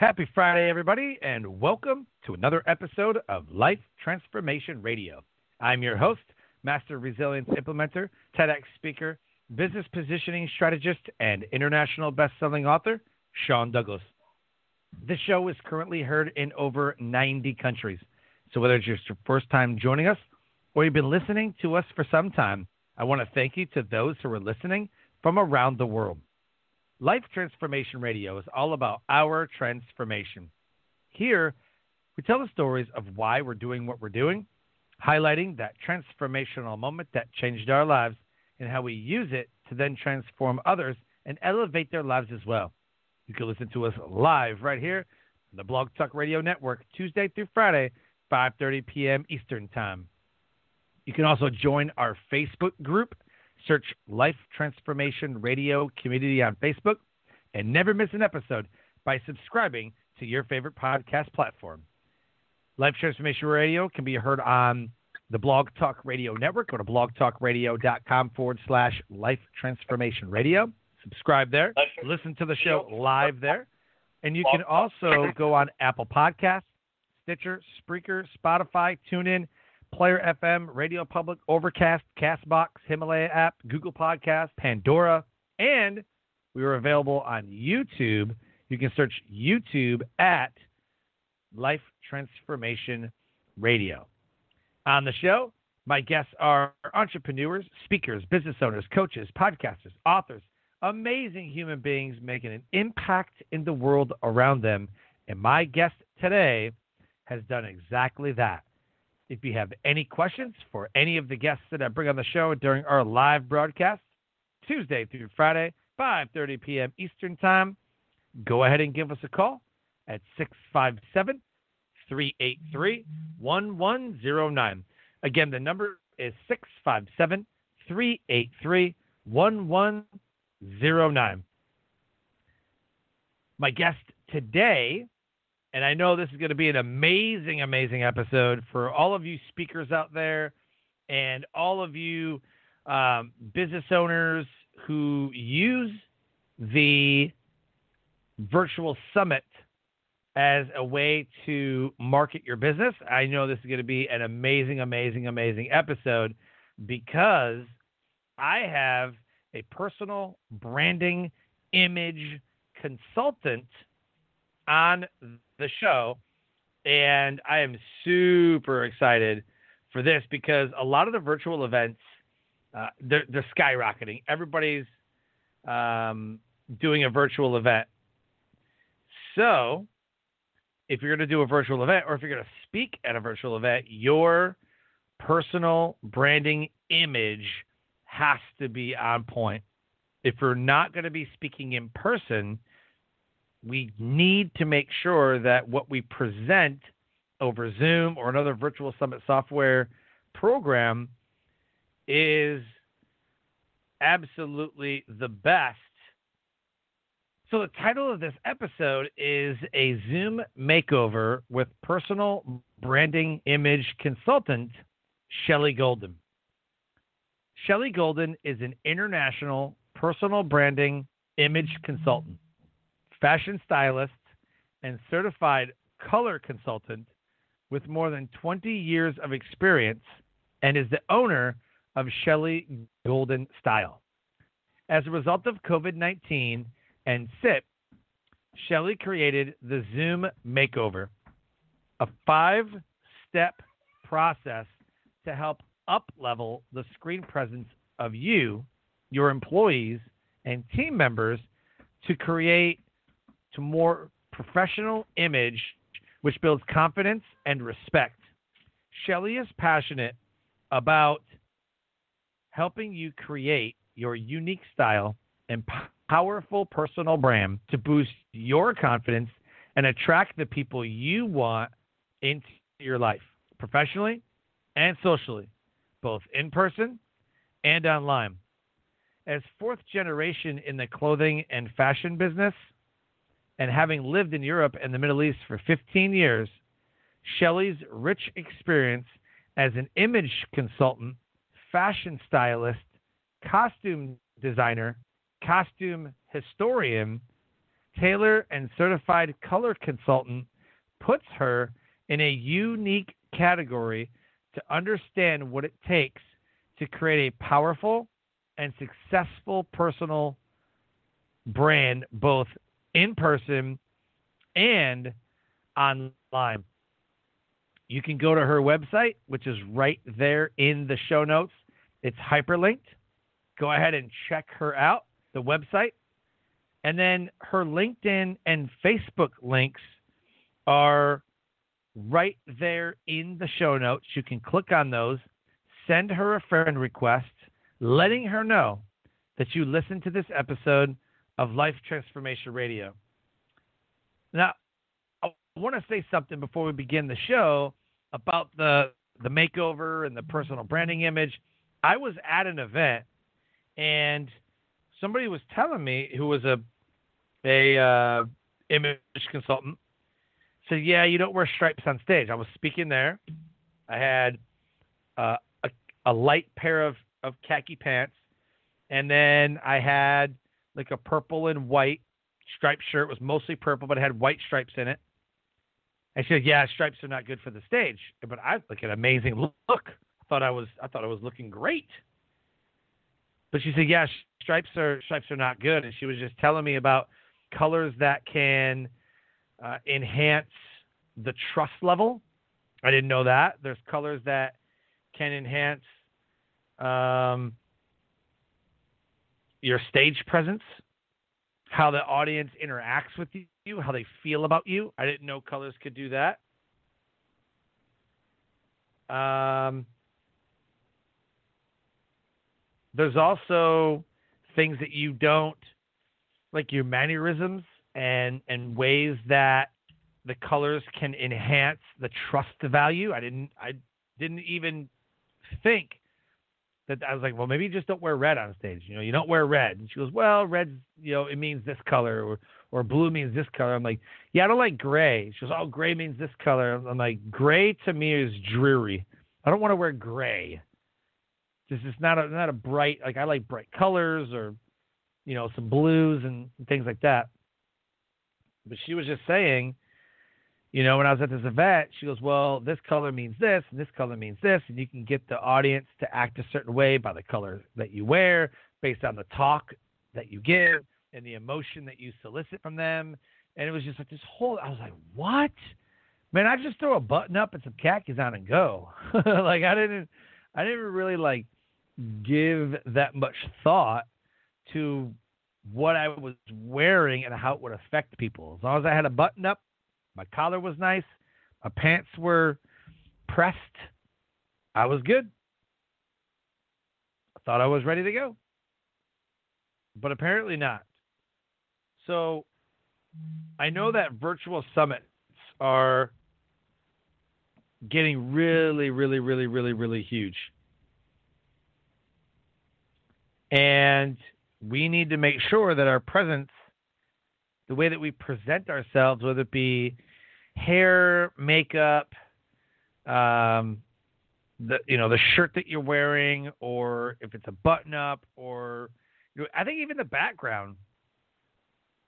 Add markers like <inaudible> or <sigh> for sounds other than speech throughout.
Happy Friday, everybody, and welcome to another episode of Life Transformation Radio. I'm your host, Master Resilience Implementer, TEDx speaker, business positioning strategist, and international best-selling author, Sean Douglas. This show is currently heard in over 90 countries. So whether it's your first time joining us or you've been listening to us for some time, I want to thank you to those who are listening from around the world. Life Transformation Radio is all about our transformation. Here, we tell the stories of why we're doing what we're doing, highlighting that transformational moment that changed our lives and how we use it to then transform others and elevate their lives as well. You can listen to us live right here on the Blog Talk Radio Network, Tuesday through Friday, 5:30 p.m. Eastern Time. You can also join our Facebook group Search Life Transformation Radio Community on Facebook and never miss an episode by subscribing to your favorite podcast platform. Life Transformation Radio can be heard on the Blog Talk Radio Network. Go to blogtalkradio.com forward slash Life Transformation Radio. Subscribe there. Listen to the show live there. And you can also go on Apple Podcasts, Stitcher, Spreaker, Spotify, TuneIn, Player FM, Radio Public, Overcast, Castbox, Himalaya app, Google Podcast, Pandora, and we are available on YouTube. You can search YouTube at Life Transformation Radio. On the show, my guests are entrepreneurs, speakers, business owners, coaches, podcasters, authors, amazing human beings making an impact in the world around them. And my guest today has done exactly that. If you have any questions for any of the guests that I bring on the show during our live broadcast, Tuesday through Friday, 5:30 p.m. Eastern Time, go ahead and give us a call at 657 383 1109. Again, the number is 657 383 1109. My guest today and I know this is going to be an amazing, amazing episode for all of you speakers out there and all of you um, business owners who use the virtual summit as a way to market your business. I know this is going to be an amazing, amazing, amazing episode because I have a personal branding image consultant on the show, and I am super excited for this because a lot of the virtual events uh, they're, they're, skyrocketing. Everybody's um, doing a virtual event. So, if you're going to do a virtual event or if you're going to speak at a virtual event, your personal branding image has to be on point. If you're not going to be speaking in person, we need to make sure that what we present over Zoom or another virtual summit software program is absolutely the best. So, the title of this episode is A Zoom Makeover with Personal Branding Image Consultant, Shelley Golden. Shelley Golden is an international personal branding image consultant fashion stylist, and certified color consultant with more than 20 years of experience and is the owner of Shelley Golden Style. As a result of COVID 19 and SIP, Shelley created the Zoom Makeover, a five step process to help up level the screen presence of you, your employees, and team members to create to more professional image, which builds confidence and respect. Shelley is passionate about helping you create your unique style and powerful personal brand to boost your confidence and attract the people you want into your life, professionally and socially, both in person and online. As fourth generation in the clothing and fashion business, and having lived in Europe and the Middle East for 15 years, Shelley's rich experience as an image consultant, fashion stylist, costume designer, costume historian, tailor, and certified color consultant puts her in a unique category to understand what it takes to create a powerful and successful personal brand, both in person and online. You can go to her website, which is right there in the show notes. It's hyperlinked. Go ahead and check her out, the website. And then her LinkedIn and Facebook links are right there in the show notes. You can click on those, send her a friend request, letting her know that you listened to this episode of Life Transformation Radio. Now, I want to say something before we begin the show about the the makeover and the personal branding image. I was at an event and somebody was telling me who was a a uh, image consultant said, "Yeah, you don't wear stripes on stage." I was speaking there. I had uh, a, a light pair of of khaki pants, and then I had like a purple and white striped shirt. It was mostly purple, but it had white stripes in it. And she said, "Yeah, stripes are not good for the stage." But I like an amazing look. I thought I was I thought I was looking great. But she said, "Yeah, stripes are stripes are not good." And she was just telling me about colors that can uh, enhance the trust level. I didn't know that. There's colors that can enhance um, your stage presence, how the audience interacts with you, how they feel about you. I didn't know colors could do that. Um, there's also things that you don't like your mannerisms and and ways that the colors can enhance the trust value. I didn't I didn't even think that I was like, well, maybe you just don't wear red on stage. You know, you don't wear red. And she goes, well, red, you know, it means this color, or or blue means this color. I'm like, yeah, I don't like gray. She goes, oh, gray means this color. I'm like, gray to me is dreary. I don't want to wear gray. This is not a not a bright like I like bright colors or you know some blues and things like that. But she was just saying you know, when I was at this event, she goes, Well, this color means this, and this color means this, and you can get the audience to act a certain way by the color that you wear, based on the talk that you give and the emotion that you solicit from them. And it was just like this whole I was like, What? Man, I just throw a button up and some khakis on and go. <laughs> like I didn't I didn't really like give that much thought to what I was wearing and how it would affect people. As long as I had a button up my collar was nice. My pants were pressed. I was good. I thought I was ready to go. But apparently not. So I know that virtual summits are getting really, really, really, really, really huge. And we need to make sure that our presence the way that we present ourselves, whether it be hair, makeup, um, the you know the shirt that you're wearing, or if it's a button up, or you know, I think even the background.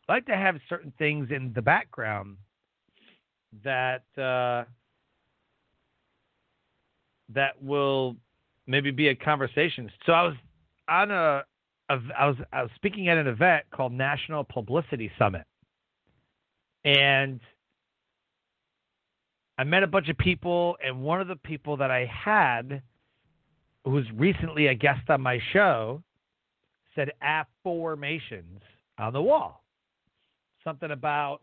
I like to have certain things in the background that uh, that will maybe be a conversation. So I was on a, a I was I was speaking at an event called National Publicity Summit, and I met a bunch of people, and one of the people that I had, who's recently a guest on my show, said affirmations on the wall. Something about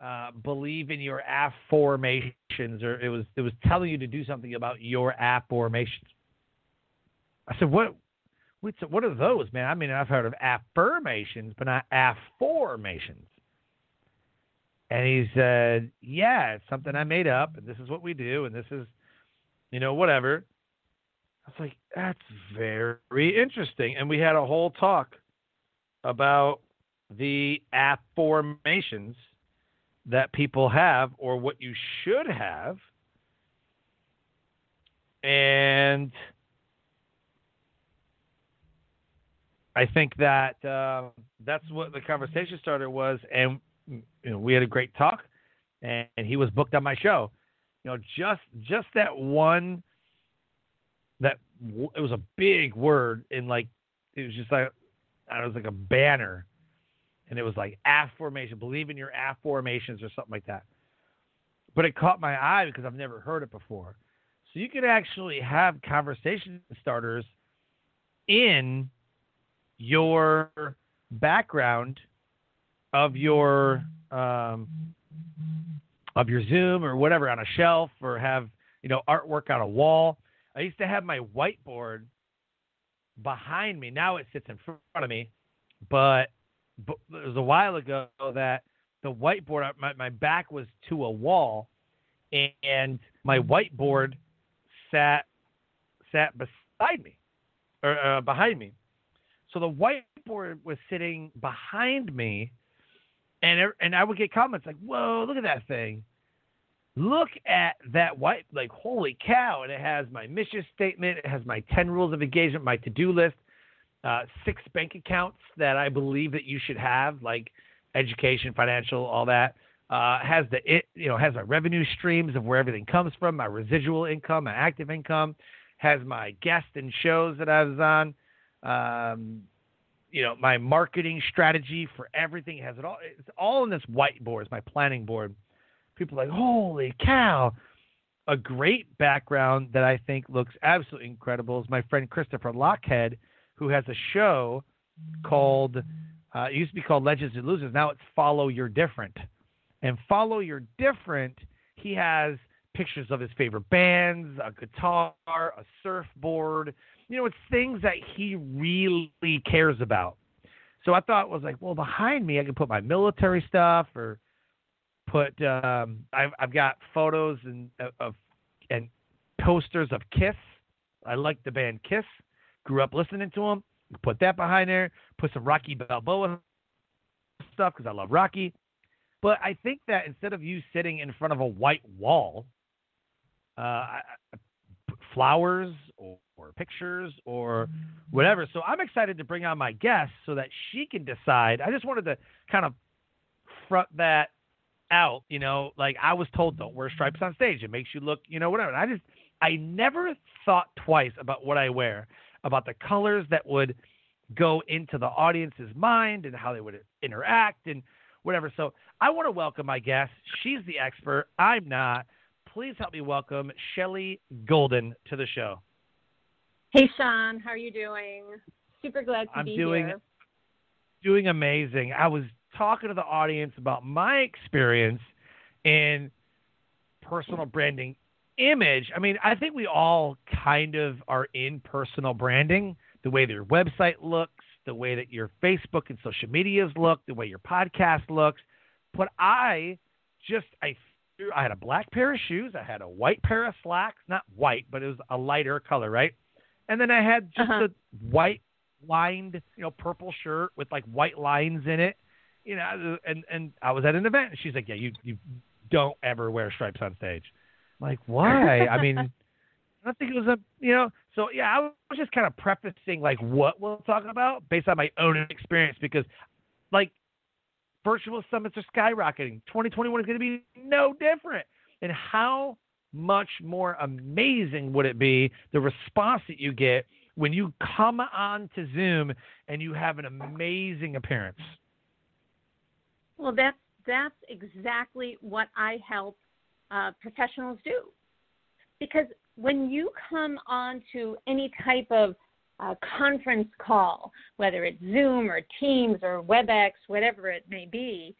uh, believe in your affirmations, or it was it was telling you to do something about your affirmations. I said, what? What are those, man? I mean, I've heard of affirmations, but not affirmations. And he said, Yeah, it's something I made up, and this is what we do, and this is, you know, whatever. I was like, That's very interesting. And we had a whole talk about the affirmations that people have or what you should have. And I think that uh, that's what the conversation starter was, and you know, we had a great talk, and, and he was booked on my show. You know, just just that one, that it was a big word in like it was just like I was like a banner, and it was like affirmation, believe in your affirmations or something like that. But it caught my eye because I've never heard it before. So you could actually have conversation starters in your background of your um, of your Zoom or whatever on a shelf or have you know artwork on a wall. I used to have my whiteboard behind me. Now it sits in front of me, but, but it was a while ago that the whiteboard my, my back was to a wall, and my whiteboard sat sat beside me or uh, behind me. So the whiteboard was sitting behind me, and and I would get comments like, "Whoa, look at that thing! Look at that white! Like, holy cow!" And it has my mission statement, it has my ten rules of engagement, my to-do list, uh, six bank accounts that I believe that you should have, like education, financial, all that. Uh, has the it you know has my revenue streams of where everything comes from, my residual income, my active income, has my guests and shows that I was on um, you know, my marketing strategy for everything. It has it all. It's all in this whiteboard. It's my planning board. People are like, holy cow! A great background that I think looks absolutely incredible is my friend Christopher Lochhead, who has a show called. Uh, it used to be called Legends and Losers. Now it's Follow Your Different. And Follow Your Different, he has pictures of his favorite bands, a guitar, a surfboard, you know, it's things that he really cares about. So I thought was like, well, behind me, I can put my military stuff or put. Um, I've, I've got photos and of and posters of Kiss. I like the band Kiss. Grew up listening to them. Put that behind there. Put some Rocky Balboa stuff because I love Rocky. But I think that instead of you sitting in front of a white wall, uh, flowers or, or pictures or whatever. So I'm excited to bring on my guest so that she can decide. I just wanted to kind of front that out, you know, like I was told don't wear stripes on stage. It makes you look, you know, whatever. And I just I never thought twice about what I wear, about the colors that would go into the audience's mind and how they would interact and whatever. So I want to welcome my guest. She's the expert. I'm not please help me welcome Shelley Golden to the show. Hey, Sean. How are you doing? Super glad to I'm be doing, here. Doing amazing. I was talking to the audience about my experience in personal branding image. I mean, I think we all kind of are in personal branding, the way their website looks, the way that your Facebook and social medias look, the way your podcast looks. But I just I I had a black pair of shoes. I had a white pair of slacks, not white, but it was a lighter color, right? And then I had just uh-huh. a white lined, you know, purple shirt with like white lines in it. You know, and and I was at an event, and she's like, "Yeah, you you don't ever wear stripes on stage." I'm like, why? I mean, <laughs> I don't think it was a, you know. So yeah, I was just kind of prefacing like what we'll talk about based on my own experience because, like, virtual summits are skyrocketing. 2021 is going to be no different. And how much more amazing would it be the response that you get when you come on to Zoom and you have an amazing appearance? Well, that's that's exactly what I help uh, professionals do. Because when you come on to any type of uh, conference call, whether it's Zoom or Teams or WebEx, whatever it may be,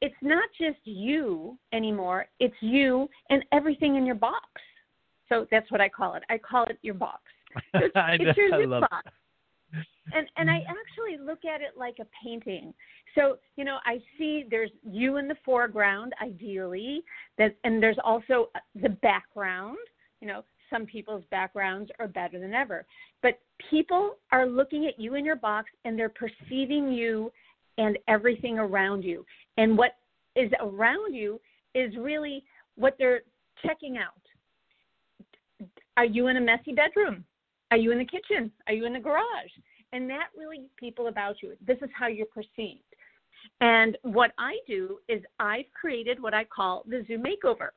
it's not just you anymore. It's you and everything in your box. So that's what I call it. I call it your box. <laughs> So it's, it's your zip box. and and I actually look at it like a painting. So you know, I see there's you in the foreground, ideally, that and there's also the background. You know, some people's backgrounds are better than ever, but people are looking at you in your box and they're perceiving you and everything around you, and what is around you is really what they're checking out. Are you in a messy bedroom? Are you in the kitchen? Are you in the garage? And that really people about you. This is how you're perceived. And what I do is I've created what I call the Zoom makeover,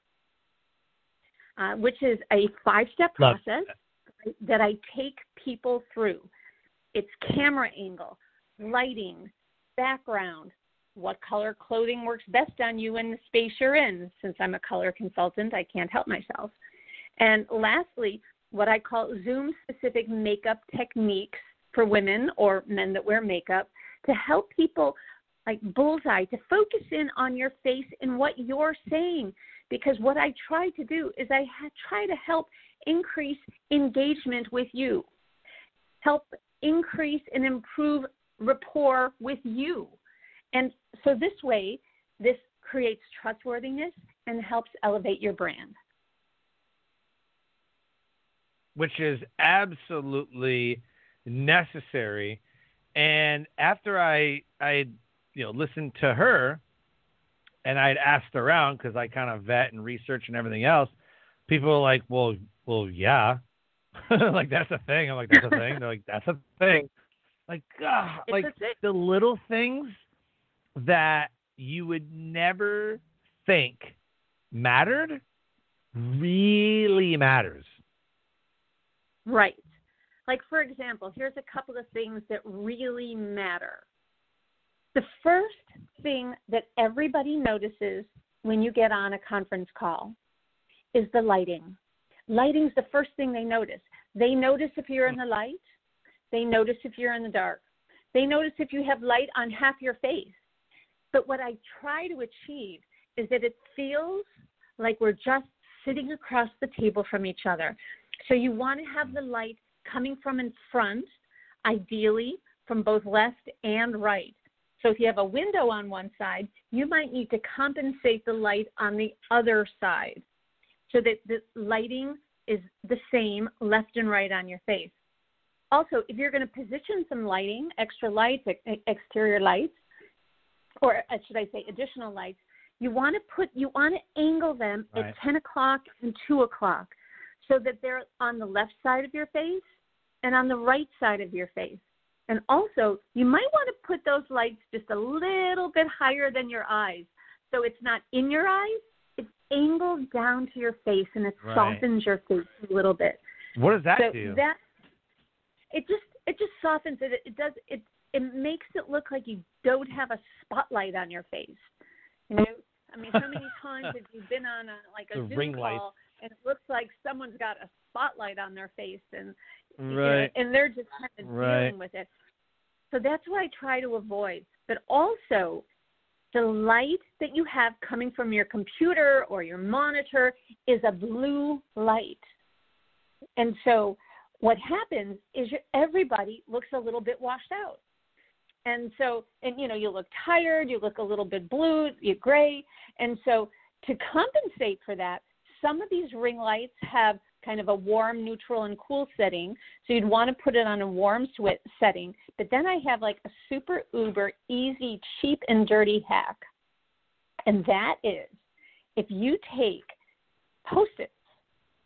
uh, which is a five step process that. that I take people through. It's camera angle, lighting, background, what color clothing works best on you in the space you're in. Since I'm a color consultant, I can't help myself. And lastly, what I call Zoom specific makeup techniques for women or men that wear makeup to help people like bullseye to focus in on your face and what you're saying because what I try to do is I ha- try to help increase engagement with you, help increase and improve rapport with you. And so this way, this creates trustworthiness and helps elevate your brand. Which is absolutely necessary. And after I I you know listened to her, and I'd asked around because I kind of vet and research and everything else. People are like, well, well, yeah, <laughs> like that's a thing. I'm like, that's a thing. They're like, that's a thing. Like, ah, God, like the little things that you would never think mattered really matters. Right. Like, for example, here's a couple of things that really matter. The first thing that everybody notices when you get on a conference call is the lighting. Lighting's the first thing they notice. They notice if you're in the light, they notice if you're in the dark. They notice if you have light on half your face. But what I try to achieve is that it feels like we're just sitting across the table from each other. So you want to have the light coming from in front, ideally from both left and right. So if you have a window on one side, you might need to compensate the light on the other side so that the lighting is the same left and right on your face. Also, if you're going to position some lighting, extra lights, exterior lights, or uh, should I say additional lights, you want to put you want to angle them right. at 10 o'clock and 2 o'clock so that they're on the left side of your face and on the right side of your face. And also, you might want to put those lights just a little bit higher than your eyes. So it's not in your eyes, it's angled down to your face and it right. softens your face a little bit. What does that so do? That it just it just softens it. It does it it makes it look like you don't have a spotlight on your face. You know, I mean, how many <laughs> times have you been on a like a the Zoom ring call light. and it looks like someone's got a spotlight on their face and right. you know, and they're just kind of right. dealing with it. So that's what I try to avoid. But also, the light that you have coming from your computer or your monitor is a blue light. And so what happens is everybody looks a little bit washed out. And so, and you know, you look tired, you look a little bit blue, you're gray. And so, to compensate for that, some of these ring lights have kind of a warm, neutral, and cool setting. So you'd want to put it on a warm swit setting. But then I have like a super uber easy, cheap, and dirty hack. And that is if you take post its,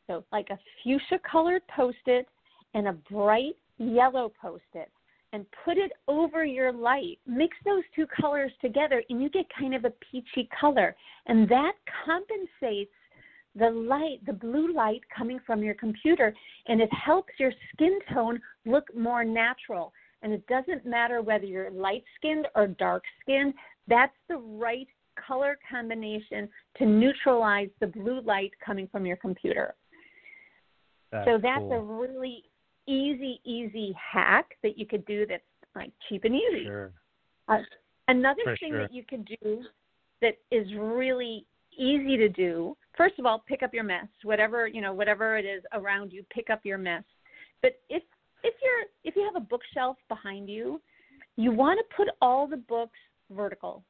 so like a fuchsia colored post it and a bright yellow post it, and put it over your light. Mix those two colors together and you get kind of a peachy color. And that compensates the light, the blue light coming from your computer, and it helps your skin tone look more natural. And it doesn't matter whether you're light skinned or dark skinned, that's the right color combination to neutralize the blue light coming from your computer. That's so that's cool. a really easy, easy hack that you could do that's like cheap and easy. Sure. Uh, another For thing sure. that you could do that is really easy to do. First of all, pick up your mess. Whatever you know, whatever it is around you, pick up your mess. But if if you're if you have a bookshelf behind you, you want to put all the books vertical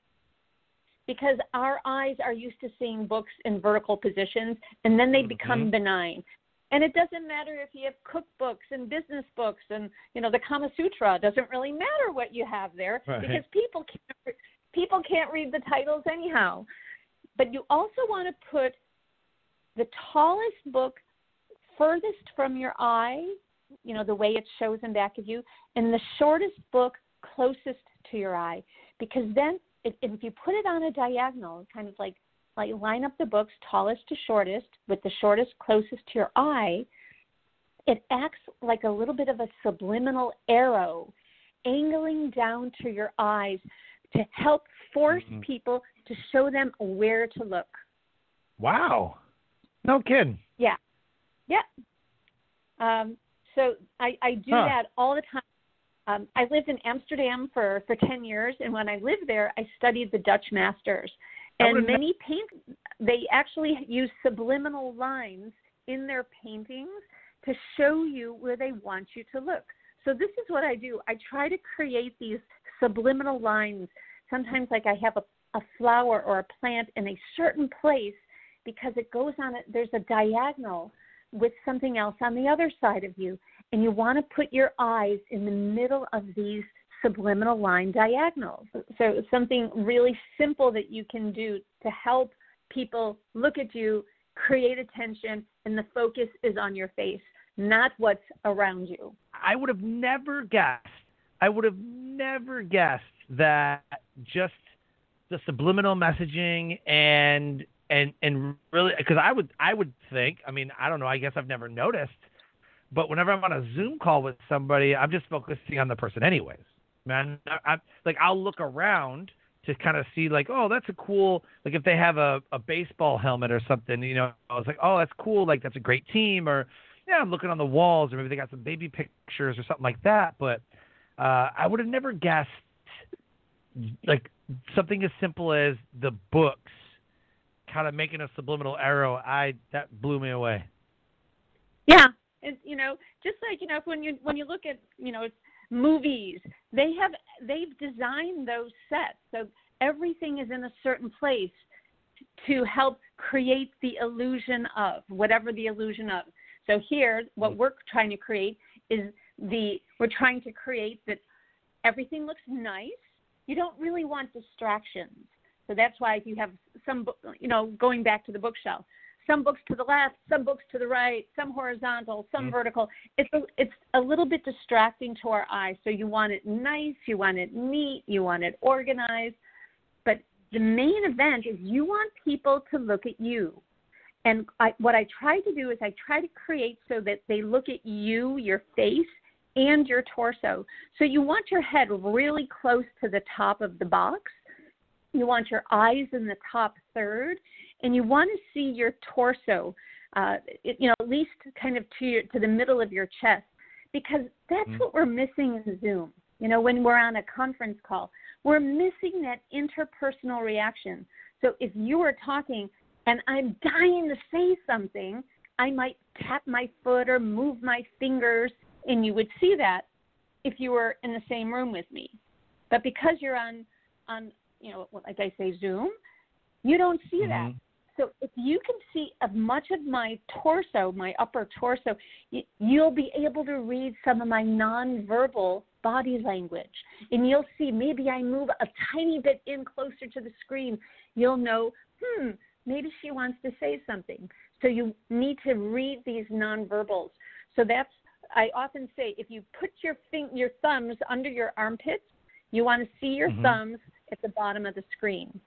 because our eyes are used to seeing books in vertical positions and then they mm-hmm. become benign. And it doesn't matter if you have cookbooks and business books and you know the Kama Sutra. It doesn't really matter what you have there right. because people can't people can't read the titles anyhow. But you also want to put the tallest book furthest from your eye, you know, the way it shows in back of you, and the shortest book closest to your eye. Because then, if, if you put it on a diagonal, kind of like like line up the books tallest to shortest with the shortest closest to your eye, it acts like a little bit of a subliminal arrow angling down to your eyes to help force mm-hmm. people to show them where to look. Wow. No kidding. Yeah. Yeah. Um, so I, I do huh. that all the time. Um, I lived in Amsterdam for, for 10 years, and when I lived there, I studied the Dutch masters. And many paint, they actually use subliminal lines in their paintings to show you where they want you to look. So this is what I do. I try to create these subliminal lines. Sometimes, like I have a, a flower or a plant in a certain place because it goes on it. There's a diagonal with something else on the other side of you, and you want to put your eyes in the middle of these subliminal line diagonals. So something really simple that you can do to help people look at you, create attention, and the focus is on your face, not what's around you. I would have never guessed. I would have never guessed that just the subliminal messaging and and and really because I would I would think I mean I don't know I guess I've never noticed but whenever I'm on a Zoom call with somebody I'm just focusing on the person anyways man. I, I, like I'll look around to kind of see like, oh, that's a cool like if they have a, a baseball helmet or something, you know, I was like, oh, that's cool, like that's a great team, or yeah, I'm looking on the walls, or maybe they got some baby pictures or something like that. But uh, I would have never guessed like something as simple as the books kind of making a subliminal arrow. I that blew me away. Yeah, and you know, just like you know, when you when you look at you know movies. They have they've designed those sets. So everything is in a certain place to help create the illusion of whatever the illusion of. So here what we're trying to create is the we're trying to create that everything looks nice. You don't really want distractions. So that's why if you have some you know going back to the bookshelf some books to the left, some books to the right, some horizontal, some mm-hmm. vertical. It's a, it's a little bit distracting to our eyes. So you want it nice, you want it neat, you want it organized. But the main event is you want people to look at you. And I, what I try to do is I try to create so that they look at you, your face, and your torso. So you want your head really close to the top of the box. You want your eyes in the top third, and you want to see your torso, uh, it, you know, at least kind of to your, to the middle of your chest, because that's mm-hmm. what we're missing in Zoom. You know, when we're on a conference call, we're missing that interpersonal reaction. So if you are talking and I'm dying to say something, I might tap my foot or move my fingers, and you would see that if you were in the same room with me. But because you're on on you know, like I say, Zoom, you don't see mm-hmm. that. So if you can see a much of my torso, my upper torso, you'll be able to read some of my nonverbal body language. And you'll see maybe I move a tiny bit in closer to the screen. You'll know, hmm, maybe she wants to say something. So you need to read these nonverbals. So that's I often say if you put your thing, your thumbs under your armpits, you want to see your mm-hmm. thumbs at the bottom of the screen.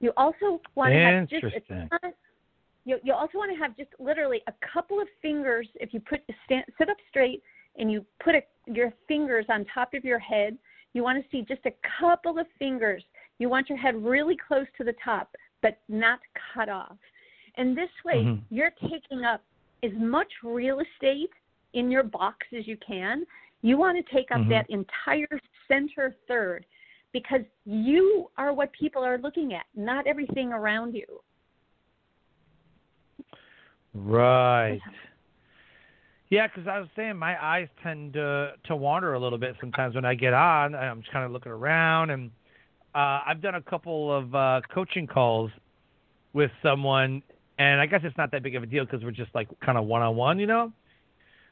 You also want to have just a ton, you, you also want to have just literally a couple of fingers. If you put stand, sit up straight and you put a, your fingers on top of your head, you want to see just a couple of fingers. You want your head really close to the top, but not cut off. And this way, mm-hmm. you're taking up as much real estate in your box as you can. You want to take up mm-hmm. that entire center third because you are what people are looking at, not everything around you. Right. Yeah, because I was saying my eyes tend to to wander a little bit sometimes when I get on. I'm just kind of looking around, and uh, I've done a couple of uh, coaching calls with someone, and I guess it's not that big of a deal because we're just like kind of one on one, you know.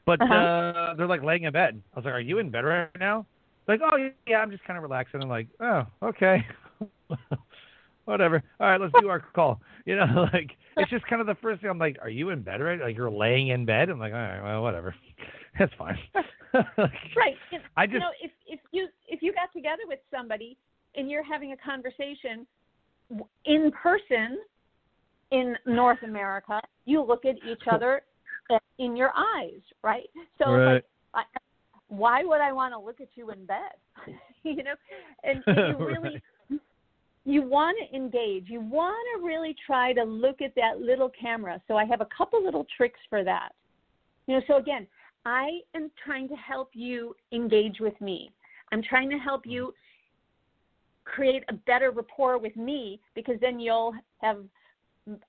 But Uh-huh. uh, they're like laying in bed. I was like, "Are you in bed right now?" Like, "Oh yeah, I'm just kind of relaxing." I'm like, "Oh, okay." <laughs> Whatever. All right, let's do our call. <laughs> You know, <laughs> like it's just kind of the first thing. I'm like, "Are you in bed right?" Like you're laying in bed. I'm like, "All right, well, whatever. That's fine." Right. You- I you just know, if if you if you got together with somebody and you're having a conversation in person in North America, you look at each other uh, in your eyes, right? So Right. like, I, why would I want to look at you in bed? <laughs> you know, and, you <laughs> really you want to engage. You want to really try to look at that little camera. So I have a couple little tricks for that. You know, so again, I am trying to help you engage with me. I'm trying to help you create a better rapport with me because then you'll have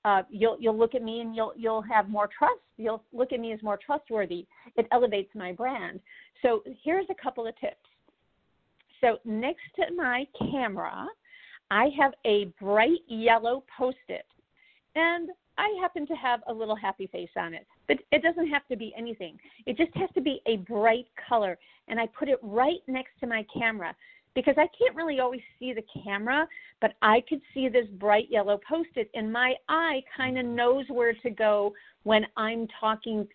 uh, you'll you'll look at me and you'll you'll have more trust. You'll look at me as more trustworthy. It elevates my brand. So here's a couple of tips. So next to my camera, I have a bright yellow post-it, and I happen to have a little happy face on it. But it doesn't have to be anything. It just has to be a bright color, and I put it right next to my camera because I can't really always see the camera, but I could see this bright yellow post-it, and my eye kind of knows where to go when I'm talking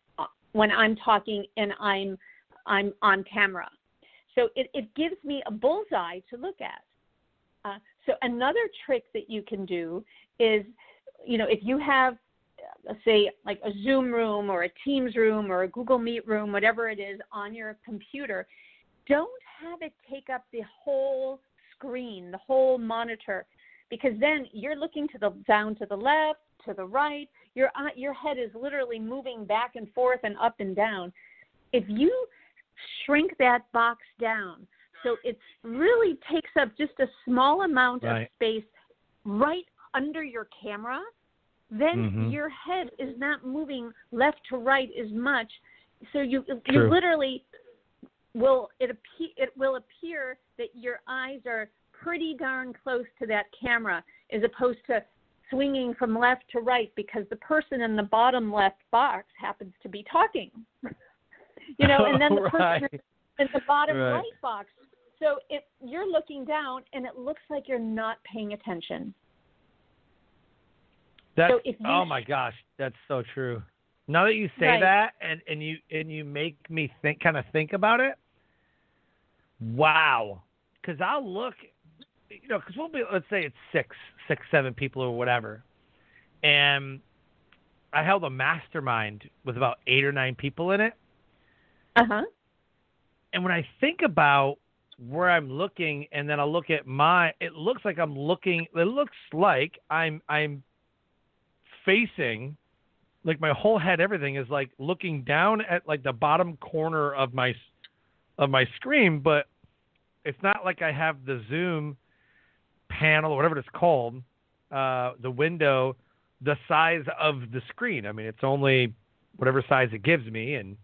when I'm talking and I'm I'm on camera. So it, it gives me a bullseye to look at. Uh, so another trick that you can do is, you know, if you have, uh, say, like a Zoom room or a Teams room or a Google Meet room, whatever it is on your computer, don't have it take up the whole screen, the whole monitor, because then you're looking to the down to the left, to the right. Your your head is literally moving back and forth and up and down. If you shrink that box down so it really takes up just a small amount of space right under your camera, then Mhm. your head is not moving left to right as much. So you you True. literally will it appe- it will appear that your eyes are pretty darn close to that camera as opposed to swinging from left to right because the person in the bottom left box happens to be talking. <laughs> you know, and then the <laughs> person in the bottom Right. right box. So if you're looking down and it looks like you're not paying attention. That's, So oh my gosh, that's so true. Now that you say Right. that, and and you and you make me think, kind of think about it. Wow, because I'll look, you know, because we'll be, let's say it's six, six, seven people or whatever, and I held a mastermind with about eight or nine people in it, Uh huh. and when I think about where I'm looking, and then I look at my, it looks like I'm looking. It looks like I'm I'm facing, like my whole head, everything is like looking down at like the bottom corner of my of my screen, but it's not like I have the zoom panel or whatever it's called, uh, the window, the size of the screen. I mean, it's only whatever size it gives me, and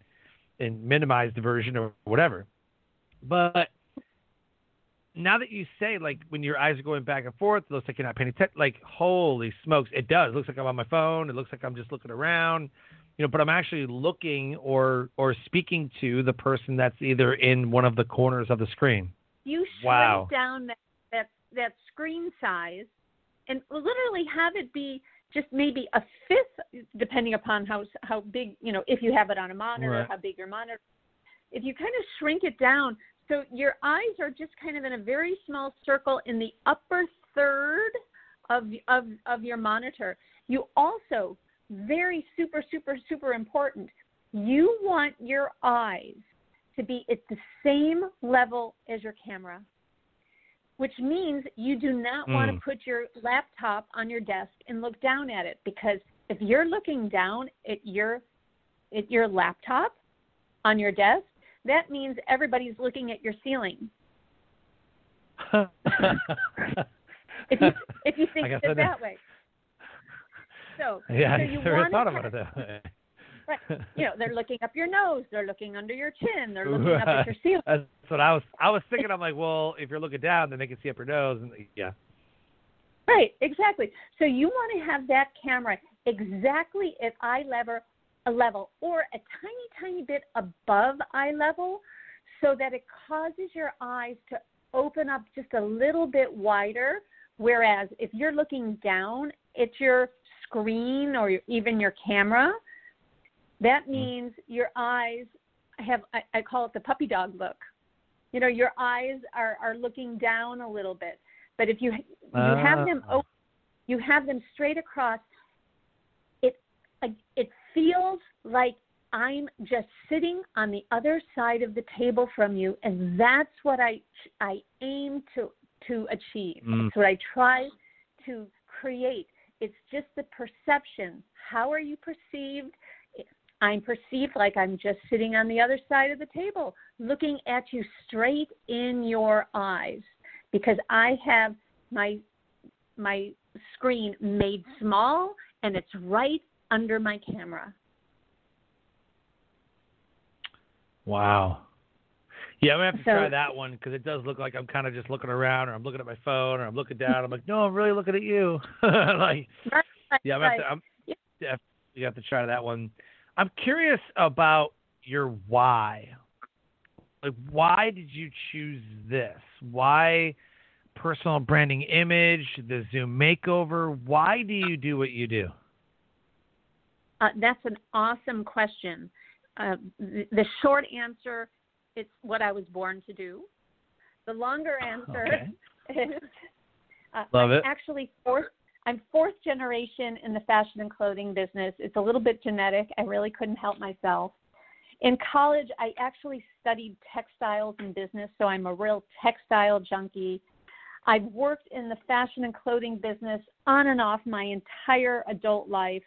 and minimized version or whatever. But now that you say like when your eyes are going back and forth, it looks like you're not paying attention. Like holy smokes, it does. It looks like I'm on my phone. It looks like I'm just looking around, you know. But I'm actually looking or or speaking to the person that's either in one of the corners of the screen. You shrink Wow. down that, that that screen size and literally have it be just maybe a fifth depending upon how how big, you know, if you have it on a monitor, Right. how big your monitor. If you kind of shrink it down so your eyes are just kind of in a very small circle in the upper third of of of your monitor. You also very super super super important. You want your eyes to be at the same level as your camera, which means you do not want to Mm. put your laptop on your desk and look down at it because if you're looking down at your at your laptop on your desk, that means everybody's looking at your ceiling. <laughs> If you if you think of it that way. So, yeah, so I you never thought about it that way. <laughs> right. You know, they're looking up your nose, they're looking under your chin, they're looking up at your <laughs> ceiling. That's what I was. I was thinking. I'm <laughs> like, well, if you're looking down, then they can see up your nose, and yeah. Right, exactly. So you want to have that camera exactly at eye level, a level, or a tiny, tiny bit above eye level, so that it causes your eyes to open up just a little bit wider. Whereas if you're looking down at your screen or even your camera, that hmm. means your eyes have I, I call it the puppy dog look. You know, your eyes are are looking down a little bit. But if you you uh. have them ah. open, you have them straight across, it it feels like I'm just sitting on the other side of the table from you, and that's what I I aim to to achieve. Mm. That's what I try to create. It's just the perception. How are you perceived? I'm perceived like I'm just sitting on the other side of the table, looking at you straight in your eyes, because I have my my screen made small and it's right under my camera. Wow. Yeah, I'm gonna have to so, try that one because it does look like I'm kind of just looking around, or I'm looking at my phone, or I'm looking down. I'm like, no, I'm really looking at you. <laughs> like, right, yeah, I'm right. have to, I'm yeah. you have to try that one. I'm curious about your why. Like, why did you choose this? Why personal branding image, the Zoom makeover? Why do you do what you do? Uh, that's an awesome question. Uh, the, the, short answer it's what I was born to do. The longer answer okay. <laughs> is uh, Love I'm it. actually fourth. I'm fourth generation in the fashion and clothing business. It's a little bit genetic. I really couldn't help myself. In college, I actually studied textiles and business, so I'm a real textile junkie. I've worked in the fashion and clothing business on and off my entire adult life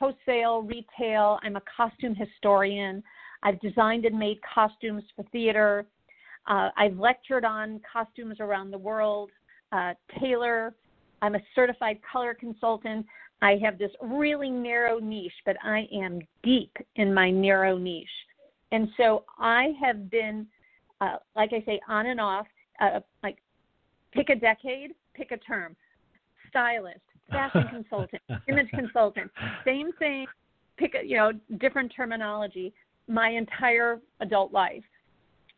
wholesale, retail. I'm a costume historian. I've designed and made costumes for theater. Uh, I've lectured on costumes around the world. Uh, tailor. I'm a certified color consultant. I have this really narrow niche, but I am deep in my narrow niche. And so I have been, uh, like I say, on and off, uh, like pick a decade, pick a term. Stylist, fashion <laughs> consultant, image consultant, same thing, pick a, you know, different terminology my entire adult life.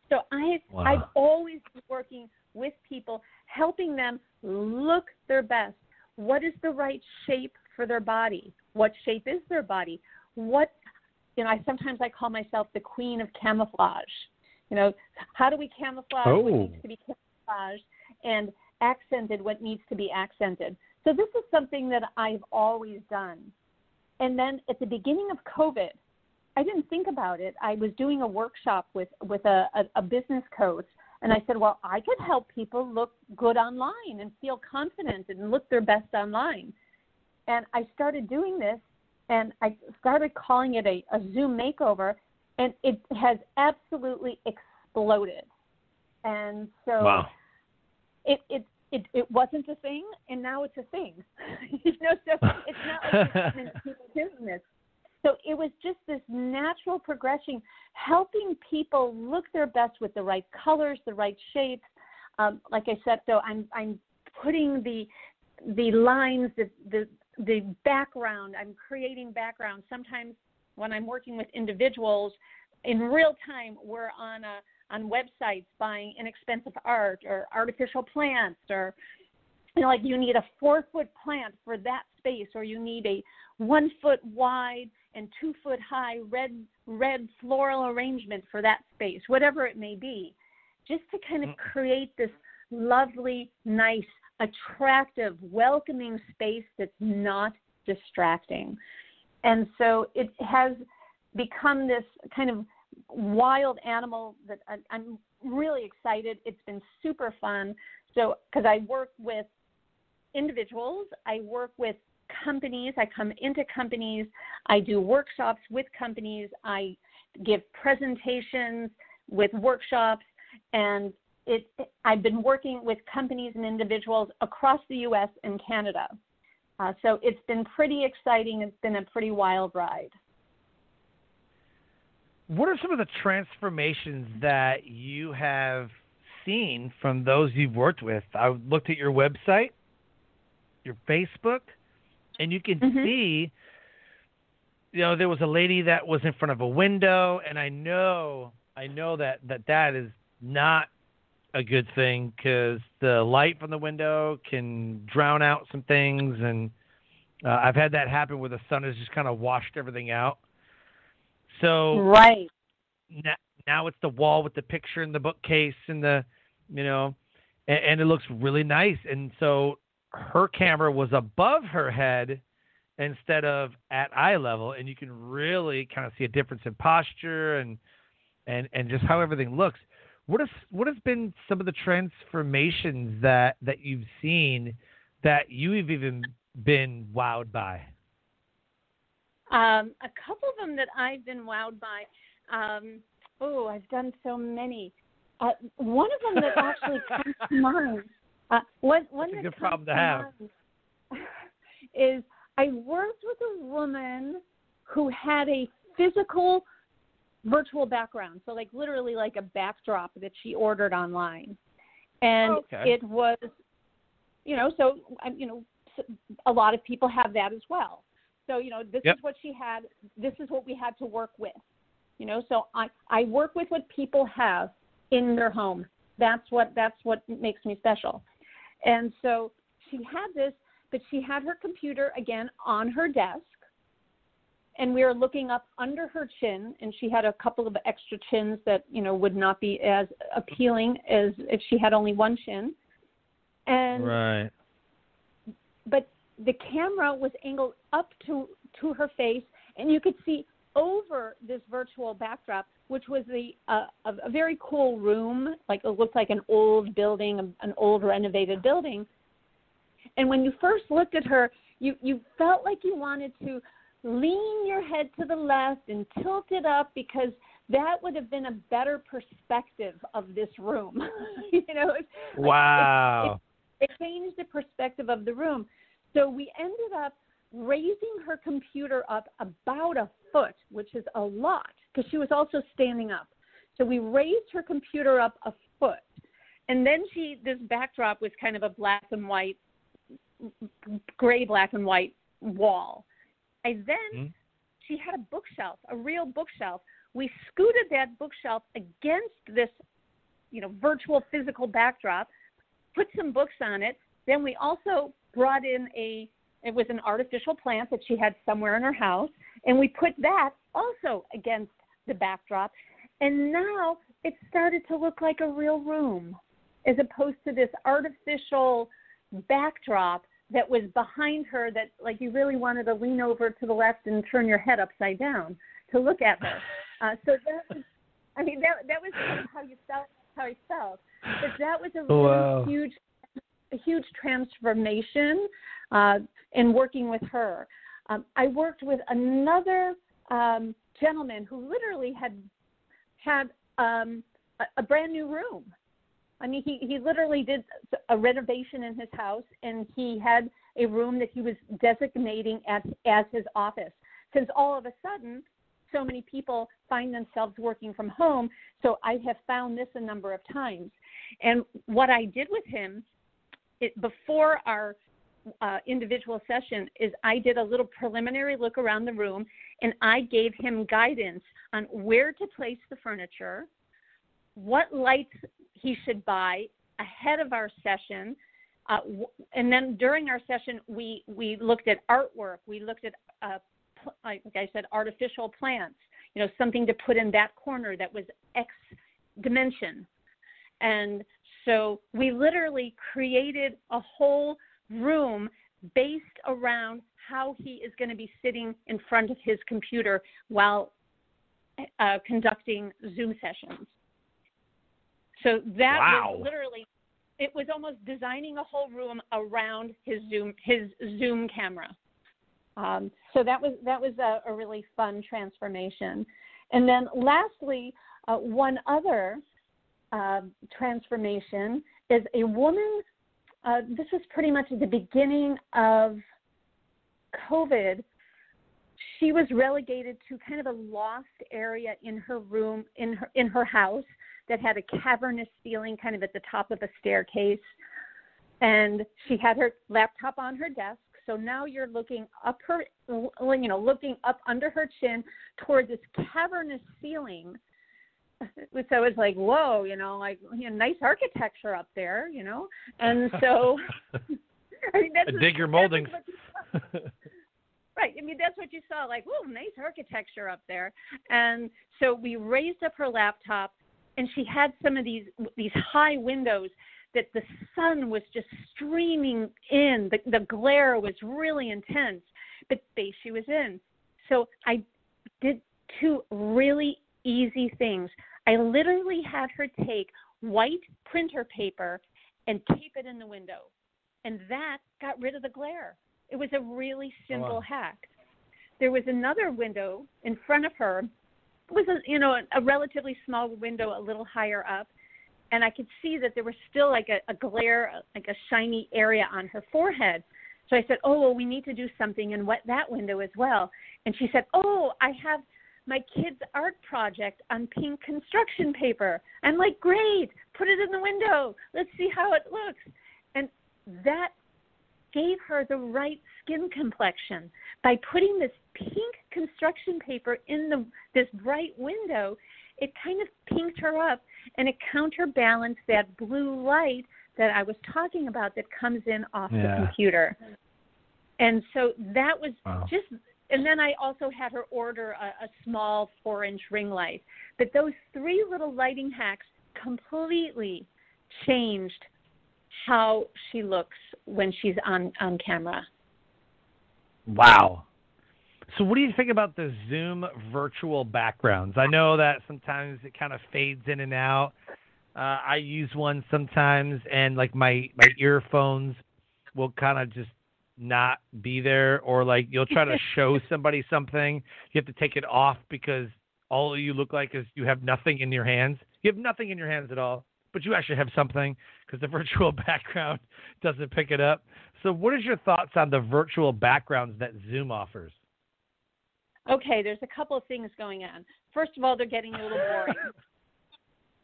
So I wow. I've always been working with people, helping them look their best. What is the right shape for their body? What shape is their body? What you know, I sometimes I call myself the queen of camouflage. You know, how do we camouflage oh. what needs to be camouflaged and accented what needs to be accented? So this is something that I've always done. And then at the beginning of COVID, I didn't think about it. I was doing a workshop with with a, a, a business coach, and I said, well, I could help people look good online and feel confident and look their best online. And I started doing this, and I started calling it a, a Zoom makeover, and it has absolutely exploded. And so wow. it it it, it wasn't a thing, and now it's a thing. <laughs> you know, so it's not like people doing this. So it was just this natural progression, helping people look their best with the right colors, the right shapes. Um, like I said, so I'm I'm putting the the lines, the the the background. I'm creating background. Sometimes when I'm working with individuals in real time, we're on a on websites buying inexpensive art or artificial plants or you know like you need a four foot plant for that space or you need a one foot wide and two foot high red red floral arrangement for that space, whatever it may be, just to kind of mm. create this lovely, nice, attractive, welcoming space that's not distracting. And so it has become this kind of wild animal that I'm really excited. It's been super fun. So, because I work with individuals, I work with companies. I come into companies. I do workshops with companies. I give presentations with workshops, and it, I've been working with companies and individuals across the U.S. and Canada. Uh, so it's been pretty exciting. It's been a pretty wild ride. what are some of the transformations that you have seen from those you've worked with? I looked at your website, your Facebook, and you can Mhm. see you know there was a lady that was in front of a window and I know I know that that that is not a good thing cuz the light from the window can drown out some things and uh, I've had that happen where the sun has just kind of washed everything out. So Right. now, now it's the wall with the picture and the bookcase and the you know and, and it looks really nice and so her camera was above her head instead of at eye level and you can really kind of see a difference in posture and and and just how everything looks what has what has been some of the transformations that that you've seen that you've even been wowed by Um, a couple of them that I've been wowed by. Um, oh, I've done so many. Uh, one of them that actually <laughs> comes to mind. Uh, one one That's a that good problem to have. <laughs> is I worked with a woman who had a physical virtual background, so like literally like a backdrop that she ordered online, and Okay. it was, you know, so um, you know, a lot of people have that as well. So you know, this Yep. is what she had. This is what we had to work with. You know, so I I work with what people have in their home. That's what that's what makes me special. And so she had this, but she had her computer again on her desk, and we were looking up under her chin, and she had a couple of extra chins that you know would not be as appealing as if she had only one chin. And right but the camera was angled up to to her face and you could see over this virtual backdrop which was the uh, a, a very cool room like it looked like an old building an old renovated building. And when you first looked at her you you felt like you wanted to lean your head to the left and tilt it up because that would have been a better perspective of this room. <laughs> You know it's, like, it- wow. it changed the perspective of the room. So we ended up raising her computer up about a foot, which is a lot because she was also standing up. So we raised her computer up a foot. And then she, this backdrop was kind of a black and white, gray, black and white wall. I then, Mhm. she had a bookshelf, a real bookshelf. We scooted that bookshelf against this, you know, virtual physical backdrop put some books on it. Then we also brought in a it was an artificial plant that she had somewhere in her house, and we put that also against the backdrop. And now it started to look like a real room as opposed to this artificial backdrop that was behind her that like you really wanted to lean over to the left and turn your head upside down to look at her. <laughs> Uh, so that was, I mean that that was kind of how you felt how I felt. But that was a really Wow. huge a huge transformation uh, in working with her. Um, I worked with another um, gentleman who literally had had um, a, a brand new room. I mean, he, he literally did a renovation in his house, and he had a room that he was designating as as his office. Since all of a sudden, so many people find themselves working from home, so I have found this a number of times. And what I did with him it, before our uh, individual session is I did a little preliminary look around the room and I gave him guidance on where to place the furniture, what lights he should buy ahead of our session. Uh, and then during our session, we, we looked at artwork. We looked at, uh, pl- like I said, artificial plants, you know, something to put in that corner that was X dimension. And so we literally created a whole room based around how he is going to be sitting in front of his computer while uh, conducting Zoom sessions. So that Wow. was literally it was almost designing a whole room around his Zoom his Zoom camera. Um, so that was that was a, a really fun transformation. And then lastly, uh, one other uh, transformation is a woman. Uh, this was pretty much at the beginning of COVID. she was relegated to kind of a loft area in her room in her in her house that had a cavernous ceiling kind of at the top of a staircase and she had her laptop on her desk so now you're looking up her you know looking up under her chin toward this cavernous ceiling <laughs> so it's like whoa you know like you know, nice architecture up there you know and so <laughs> I mean, that's dig your moldings Right. I mean, that's what you saw. Like, whoa, nice architecture up there. And so we raised up her laptop, and she had some of these these high windows that the sun was just streaming in. The the glare was really intense, but space she was in. So I did two really easy things. I literally had her take white printer paper and tape it in the window, and that got rid of the glare. It was a really simple oh, wow. hack. There was another window in front of her. It was a you know a, a relatively small window a little higher up, and I could see that there was still like a, a glare, like a shiny area on her forehead. So I said, "Oh, well, we need to do something in what that window as well." And she said, "Oh, I have my kid's art project on pink construction paper." I'm like, "Great, put it in the window. Let's see how it looks." And that gave her the right skin complexion by putting this pink construction paper in the this bright window it kind of pinked her up and it counterbalanced that blue light that I was talking about that comes in off yeah. the computer. And so that was wow. just and then I also had her order a, a small four inch ring light. But those three little lighting hacks completely changed how she looks when she's on on camera. Wow. So what do you think about the Zoom virtual backgrounds? I know that sometimes it kind of fades in and out. Uh, I use one sometimes, and like my my earphones will kind of just not be there, or like you'll try to <laughs> show somebody something, you have to take it off because all you look like is you have nothing in your hands. You have nothing in your hands at all but you actually have something because the <laughs> virtual background doesn't pick it up. So, what is your thoughts on the virtual backgrounds that Zoom offers? Okay, there's a couple of things going on. First of all, they're getting a little boring.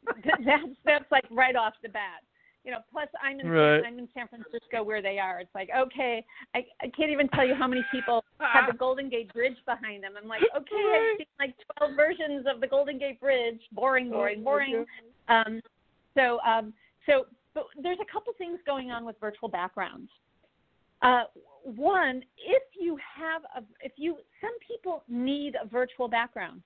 <laughs> that's that's like right off the bat. You know, plus I'm in right. I'm in San Francisco where they are. It's like okay, I, I can't even tell you how many people <laughs> have the Golden Gate Bridge behind them. I'm like <laughs> okay, I've seen like 12 versions of the Golden Gate Bridge. Boring, boring, oh, boring. Um, so, um, so but there's a couple things going on with virtual backgrounds. Uh, one, if you have a, if you, some people need a virtual background.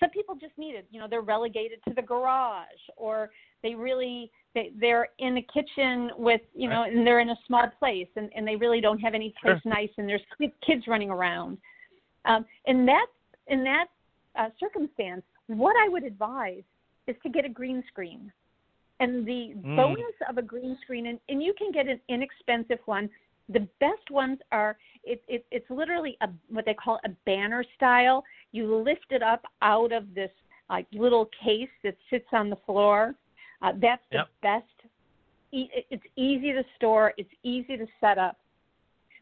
Some people just need it. You know, they're relegated to the garage, or they really they, they're in the kitchen with you know, and they're in a small place, and, and they really don't have any place sure. nice, and there's kids running around. Um, in that in that uh, circumstance, what I would advise is to get a green screen. And the mm. bonus of a green screen, and, and you can get an inexpensive one. The best ones are it, it, it's literally a what they call a banner style. You lift it up out of this like little case that sits on the floor. Uh, that's the yep. best. It's easy to store. It's easy to set up.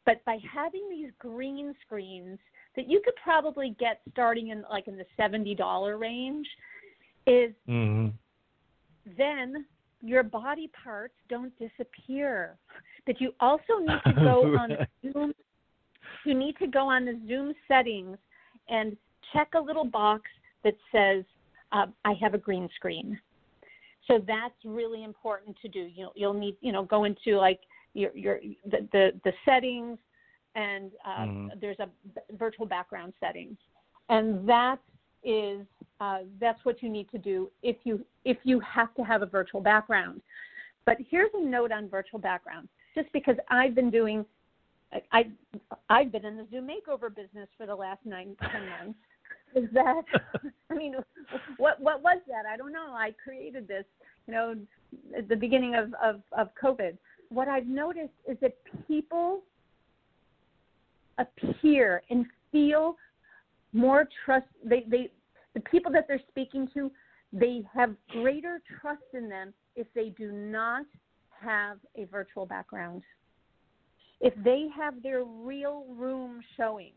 But by having these green screens that you could probably get starting in like in the seventy dollar range, is mm-hmm then your body parts don't disappear. But you also need to <laughs> go on Zoom. You need to go on the Zoom settings and check a little box that says, uh, "I have a green screen." So that's really important to do. You'll, you'll need, you know, go into like your your the the, the settings, and uh, mm. there's a virtual background settings, and that is uh, that's what you need to do if you if you have to have a virtual background. But here's a note on virtual background. Just because I've been doing, I I've been in the Zoom makeover business for the last nine ten months. Is that <laughs> I mean, what what was that? I don't know. I created this, you know, at the beginning of of, of COVID. What I've noticed is that people appear and feel more trust they they the people that they're speaking to they have greater trust in them if they do not have a virtual background if they have their real room showing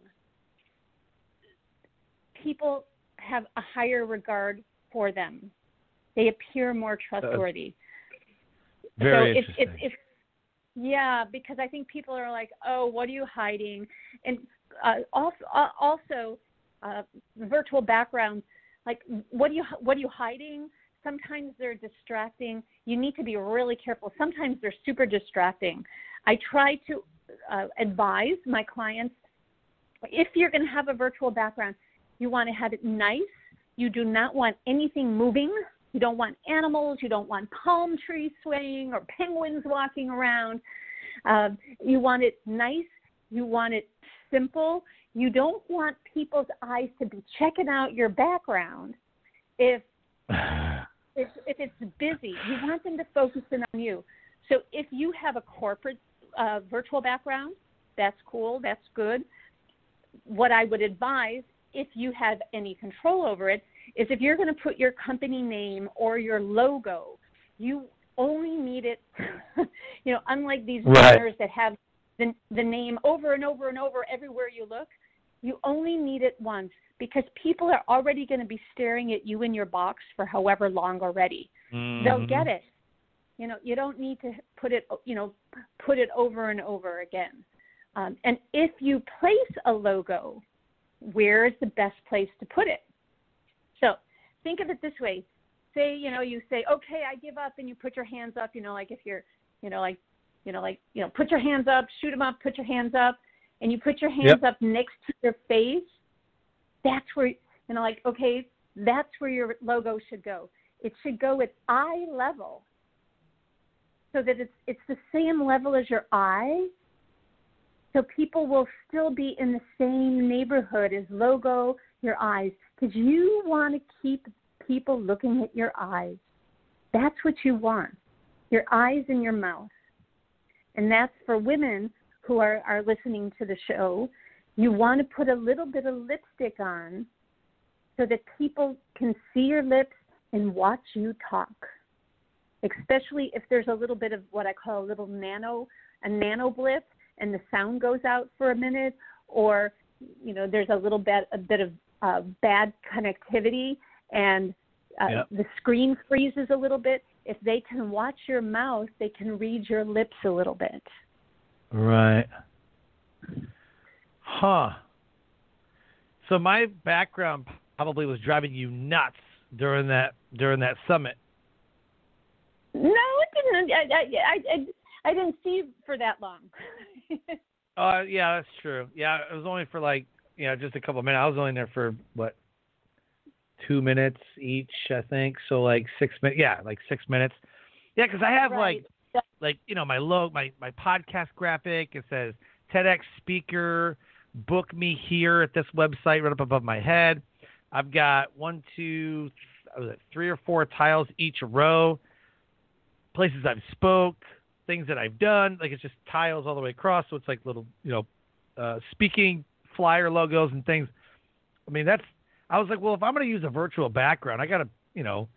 people have a higher regard for them. They appear more trustworthy. Very so if, interesting. if, if yeah, because I think people are like, oh, what are you hiding? And uh, also, uh, also uh, virtual backgrounds, like what are you what are you hiding? Sometimes they're distracting. You need to be really careful. Sometimes they're super distracting. I try to uh, advise my clients if you're going to have a virtual background, you want to have it nice. You do not want anything moving. You don't want animals. You don't want palm trees swaying or penguins walking around. Um, you want it nice. You want it simple. You don't want people's eyes to be checking out your background if <sighs> if, if it's busy. You want them to focus in on you. So if you have a corporate uh, virtual background, that's cool. That's good. What I would advise, if you have any control over it, is if you're going to put your company name or your logo, you only need it. <laughs> you know, unlike these Right. banners that have the the name over and over and over everywhere you look, you only need it once because people are already going to be staring at you in your box for however long already. They'll get it. You know, you don't need to put it, you know, put it over and over again. Um, and if you place a logo, where is the best place to put it? So think of it this way. Say, you know, you say, okay, I give up, and you put your hands up, you know, like if you're, you know, like, you know, like, you know, put your hands up, shoot them up, put your hands up, and you put your hands Yep. up next to your face. That's where, you know, like, okay, that's where your logo should go. It should go at eye level so that it's it's the same level as your eye so people will still be in the same neighborhood as logo your eyes because you want to keep people looking at your eyes. That's what you want your eyes and your mouth. And that's for women who are, are listening to the show. You want to put a little bit of lipstick on so that people can see your lips and watch you talk especially if there's a little bit of what I call a little nano a nano blip and the sound goes out for a minute or you know there's a little bit a bit of uh, bad connectivity and uh, Yep. the screen freezes a little bit if they can watch your mouth they can read your lips a little bit Right. Huh. So my background probably was driving you nuts during that during that summit. no it didn't i i i, I, I didn't see you for that long <laughs> Uh, yeah, that's true. Yeah, it was only for like you know just a couple of minutes. I was only there for what two minutes each, I think. So like six minutes. Yeah, like six minutes. Yeah, because I have Right. like like you know my logo, my my podcast graphic. It says TEDx speaker. Book me here at this website right up above my head. I've got one, two, three or four tiles each row. Places I've spoke, things that I've done. Like it's just tiles all the way across, so it's like little, you know, uh, speaking flyer logos and things. I mean, that's. I was like, well, if I'm going to use a virtual background, I got to, you know,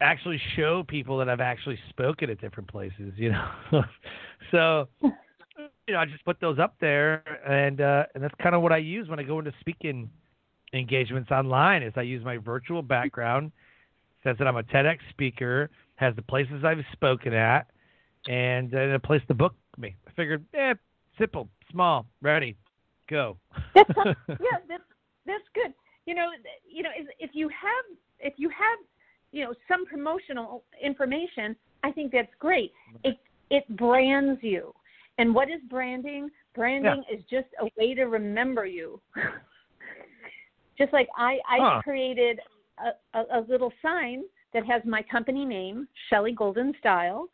actually show people that I've actually spoken at different places, you know. <laughs> so, you know, I just put those up there, and uh, and that's kind of what I use when I go into speaking engagements online. Is I use my virtual background, says that I'm a TEDx speaker, has the places I've spoken at, and uh, a place to book me. I figured, eh, simple, small, ready, go. That's <laughs> yeah, that's that's good. You know, you know, if, if you have if you have you know some promotional information, I think that's great. It it brands you, and what is branding? Branding is just a way to remember you. <laughs> just like I I Huh. created a, a, a little sign that has my company name, Shelley Golden Style,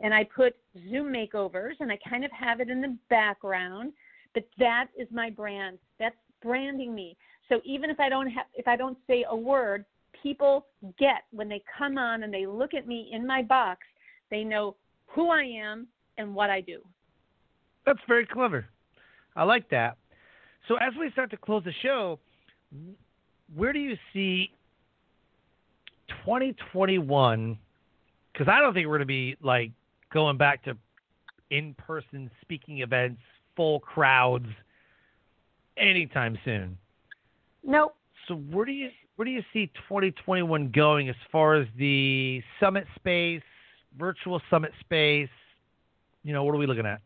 and I put Zoom makeovers, and I kind of have it in the background but that is my brand that's branding me so even if i don't have if i don't say a word people get when they come on and they look at me in my box they know who i am and what i do That's very clever. I like that. So as we start to close the show, where do you see 2021? Because I don't think we're going to be like going back to in-person speaking events, full crowds, anytime soon. nope So where do you where do you see 2021 going as far as the summit space, virtual summit space? You know, what are we looking at?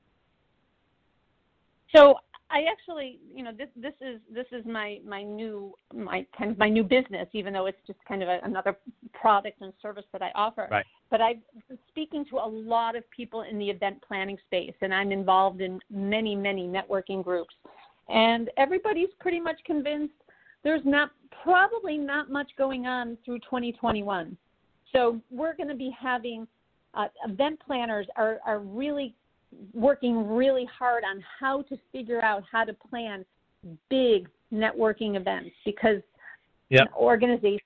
So I actually, you know, this this is this is my my new my kind of my new business, even though it's just kind of a, another product and service that I offer. Right. But I've been speaking to a lot of people in the event planning space, and I'm involved in many many networking groups, and everybody's pretty much convinced there's not probably not much going on through 2021. So we're going to be having uh, event planners are are really working really hard on how to figure out how to plan big networking events because yep. organizations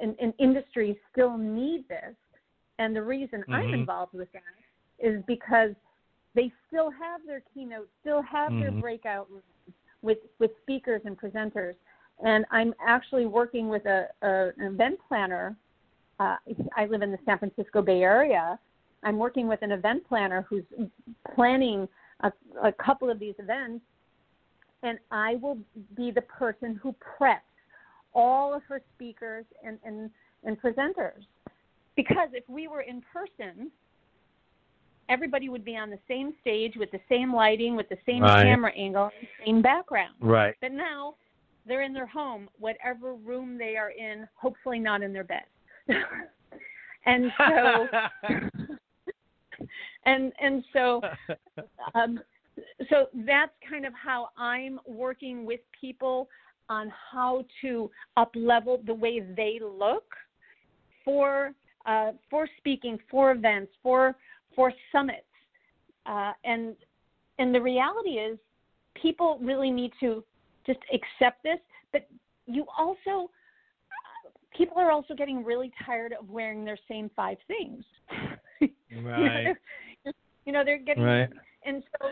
and, and, industries still need this. And the reason mm-hmm. I'm involved with that is because they still have their keynotes, still have mm-hmm. their breakout rooms with, with speakers and presenters. And I'm actually working with a, a an event planner. Uh, I live in the San Francisco Bay Area, I'm working with an event planner who's planning a, a couple of these events, and I will be the person who preps all of her speakers and, and, and presenters. Because if we were in person, everybody would be on the same stage with the same lighting, with the same right. camera angle, same background. Right. But now they're in their home, whatever room they are in, hopefully not in their bed. <laughs> and so <laughs> and and so <laughs> um, so that's kind of how I'm working with people on how to up level the way they look for uh, for speaking, for events, for for summits, uh, and and the reality is people really need to just accept this, but you also people are also getting really tired of wearing their same five things. Right. <laughs> you know, they're getting, right. and so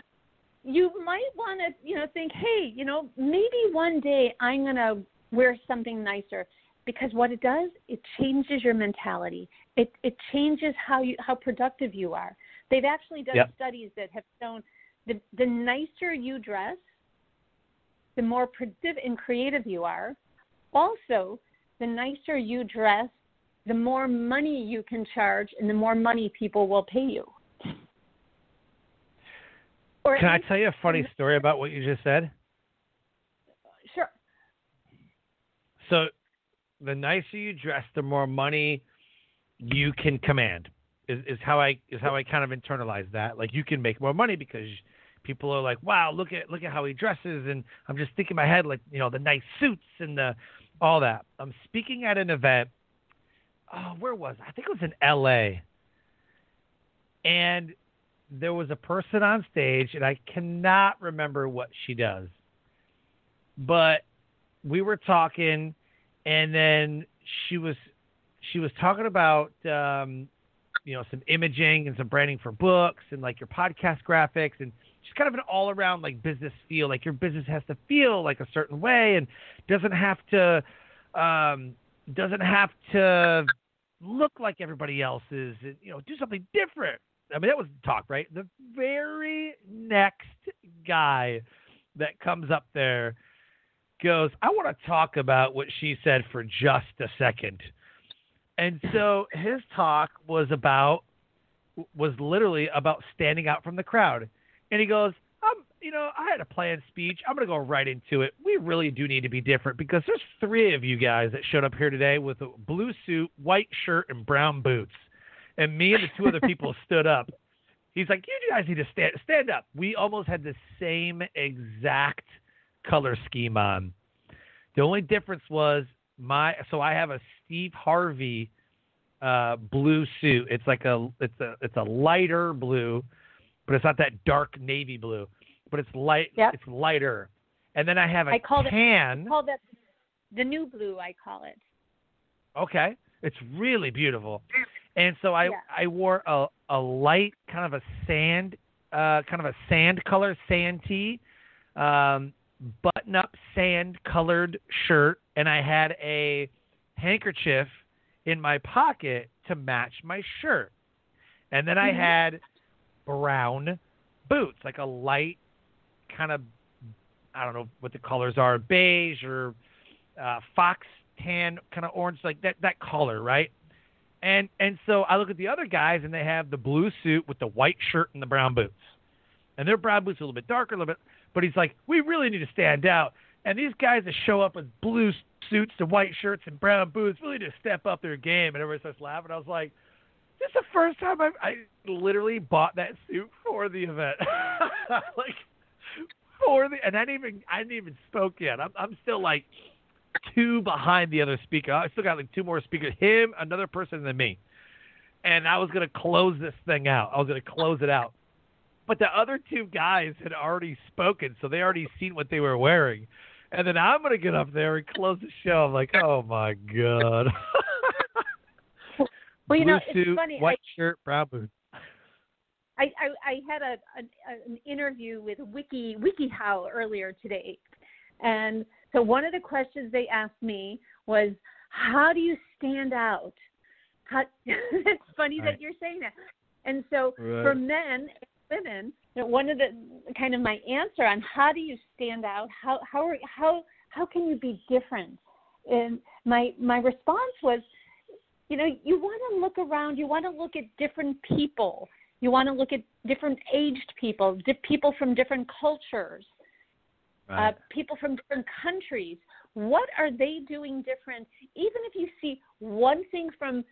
you might want to, you know, think, hey, you know, maybe one day I'm going to wear something nicer because what it does, it changes your mentality. It it changes how you how productive you are. They've actually done yep. studies that have shown the the nicer you dress, the more productive and creative you are. Also, the nicer you dress, the more money you can charge and the more money people will pay you. Or can I tell you a funny story about what you just said? Sure. So, the nicer you dress, the more money you can command. Is, is how I is how I kind of internalize that. Like you can make more money because people are like, "Wow, look at look at how he dresses," and I'm just thinking in my head like, you know, the nice suits and the all that. I'm speaking at an event oh, where was I? I think it was in L.A. And there was a person on stage, and I cannot remember what she does, but we were talking, and then she was she was talking about um, you know some imaging and some branding for books and like your podcast graphics and just kind of an all around like business feel like your business has to feel like a certain way and doesn't have to um, doesn't have to look like everybody else's. You know, do something different. I mean, that was talk, right? The very next guy that comes up there goes, I want to talk about what she said for just a second. And <clears throat> so his talk was about, was literally about standing out from the crowd. And he goes, you know, I had a planned speech. I'm going to go right into it. We really do need to be different because there's three of you guys that showed up here today with a blue suit, white shirt, and brown boots. And me and the two other people <laughs> stood up. He's like, you guys need to stand stand up. We almost had the same exact color scheme on. The only difference was my so I have a Steve Harvey uh, blue suit. It's like a it's a it's a lighter blue, but it's not that dark navy blue but it's light. Yep. It's lighter. And then I have a I call tan. It, I call that the new blue. I call it. Okay, it's really beautiful. And so I yeah. I wore a a light kind of a sand uh kind of a sand color sand tee, um, button up sand colored shirt, and I had a handkerchief in my pocket to match my shirt. And then I mm-hmm. had brown boots, like a light kind of I don't know what the colors are, beige or uh, fox tan, kind of orange, like that that color, right? And and so I look at the other guys, and they have the blue suit with the white shirt and the brown boots, and their brown boots are a little bit darker, a little bit. But he's like, we really need to stand out. And these guys that show up with blue suits and white shirts and brown boots really just step up their game. And everybody starts laughing. I was like, this is the first time I've, I literally bought that suit for the event. <laughs> like for the, and I didn't even I didn't even spoke yet. I'm I'm still like two behind the other speaker. I still got like two more speakers. Him, another person, than me. And I was gonna close this thing out. I was gonna close it out. But the other two guys had already spoken, so they already seen what they were wearing and then I'm gonna get up there and close the show. I'm like, oh my god. well, you Blue know, suit, it's funny. white I, shirt, brown boots. I, I, I had a, a an interview with Wiki WikiHow earlier today, and so one of the questions they asked me was, "How do you stand out?" How, <laughs> it's funny right. that you're saying that. And so right. for men and women, you know, one of the kind of my answer on how do you stand out how how are, how how can you be different and my my response was you know you want to look around you want to look at different people you want to look at different aged people di- people from different cultures uh, right. uh, people from different countries what are they doing different even if you see one thing from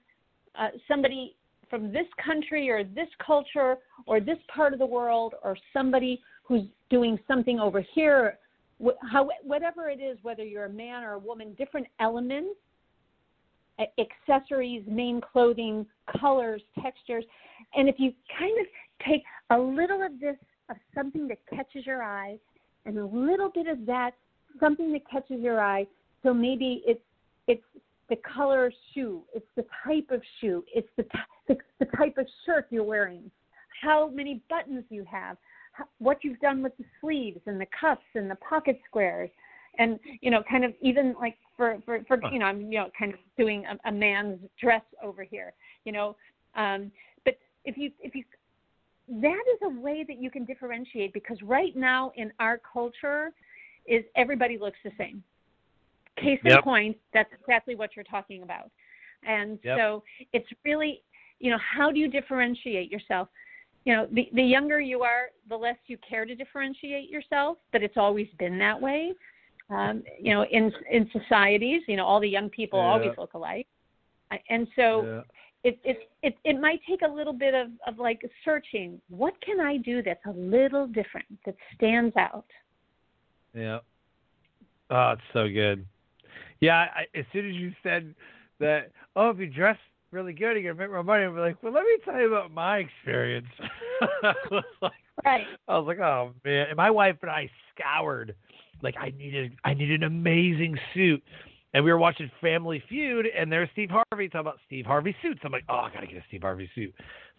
uh, somebody from this country or this culture or this part of the world or somebody who's doing something over here wh- how, whatever it is whether you're a man or a woman different elements accessories main clothing colors textures. And if you kind of take a little of this of something that catches your eye and a little bit of that something that catches your eye so maybe it's it's the color shoe, it's the type of shoe, it's the, the, the type of shirt you're wearing, how many buttons you have, what you've done with the sleeves and the cuffs and the pocket squares, and you know, kind of even like for for, for you know, I'm you know kind of doing a, a man's dress over here, you know, um, but if you if you that is a way that you can differentiate because right now in our culture is everybody looks the same Case in point, that's exactly what you're talking about. And yep. so it's really, you know, how do you differentiate yourself? You know, the, the younger you are, the less you care to differentiate yourself, but it's always been that way. Um, you know, in in societies, you know, all the young people yeah. always look alike, and so yeah. it, it it it might take a little bit of of like searching. What can I do that's a little different that stands out? Yeah. Oh, it's so good. Yeah, I, as soon as you said that, oh, if you dress really good, you're gonna make more money. I'm like, well, let me tell you about my experience. <laughs> I was like, right. I was like, oh man. And my wife and I scoured. Like, I needed, I needed an amazing suit. And we were watching Family Feud, and there's Steve Harvey talking about Steve Harvey suits. I'm like, oh, I gotta get a Steve Harvey suit.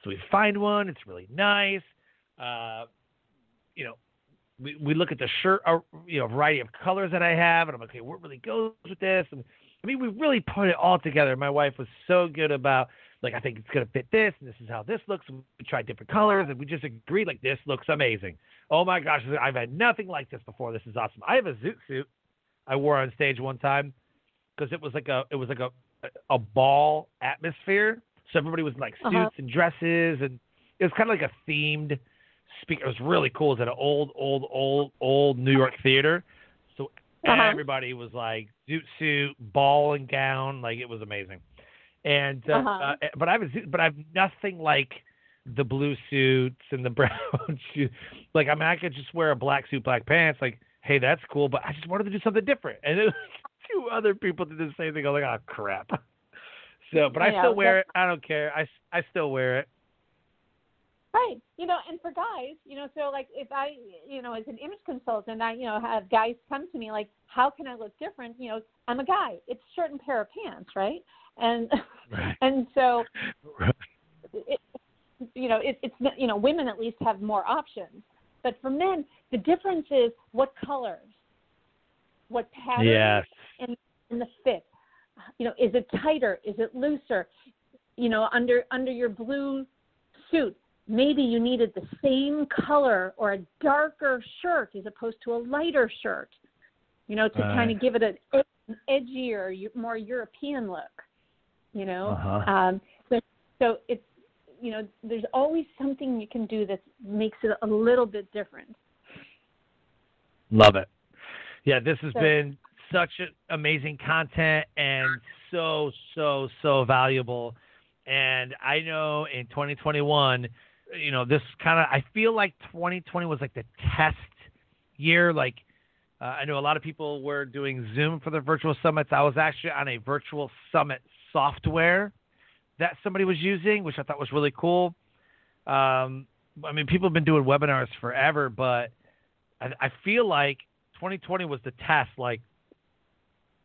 So we find one. It's really nice. Uh, you know, we, we look at the shirt, uh, you know, variety of colors that I have, and I'm like, okay, what really goes with this? And I mean, we really put it all together. My wife was so good about, like, I think it's gonna fit this, and this is how this looks. We tried different colors, and we just agreed, like, this looks amazing. Oh my gosh, I've had nothing like this before. This is awesome. I have a zoot suit I wore on stage one time because it was like a, it was like a, a ball atmosphere. So everybody was in, like suits uh-huh. and dresses, and it was kind of like a themed speaker. It was really cool. It was at an old, old, old, old New York theater. So uh-huh. everybody was like zoot suit, ball and gown, like it was amazing. And uh, uh-huh. uh, but I have but I have nothing like the blue suits and the <laughs> brown shoes. Like I mean, I could just wear a black suit, black pants. Like, hey, that's cool. But I just wanted to do something different. And then <laughs> two other people did the same thing. I'm like, oh crap. <laughs> So, but I yeah, still wear it. I don't care. I I still wear it. Right. You know, and for guys, you know, so like if I, you know, as an image consultant, I, you know, have guys come to me like, how can I look different? You know, I'm a guy. It's a certain pair of pants, right? And right. and so, right. it, you know, it, it's you know, women at least have more options, but for men, the difference is what colors, what patterns, yes. and, and the fit. You know, is it tighter? Is it looser? You know, under under your blue suit maybe you needed the same color or a darker shirt as opposed to a lighter shirt, you know, to right. kind of give it an edgier, more European look. You know, uh-huh. um, so so it's you know there's always something you can do that makes it a little bit different. Love it. Yeah, this has So- been such amazing content and so so so valuable. And I know in 2021, you know, this kind of I feel like 2020 was like the test year. Like uh, I know a lot of people were doing Zoom for their virtual summits. I was actually on a virtual summit software that somebody was using, which I thought was really cool. Um, I mean, people have been doing webinars forever, but I, I feel like 2020 was the test. Like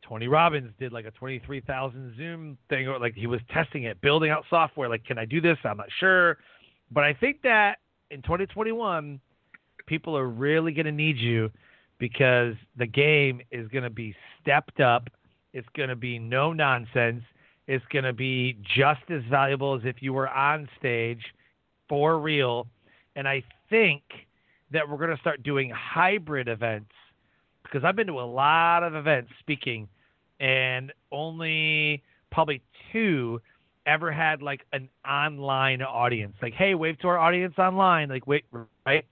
Tony Robbins did like a 23,000 Zoom thing, or like he was testing it, building out software. Like, can I do this? I'm not sure, but I think that in 2021, people are really going to need you because the game is going to be stepped up. It's going to be no nonsense. It's going to be just as valuable as if you were on stage for real. And I think that we're going to start doing hybrid events because I've been to a lot of events speaking, and only probably two ever had like an online audience. Like, hey, wave to our audience online. Like, wait, right?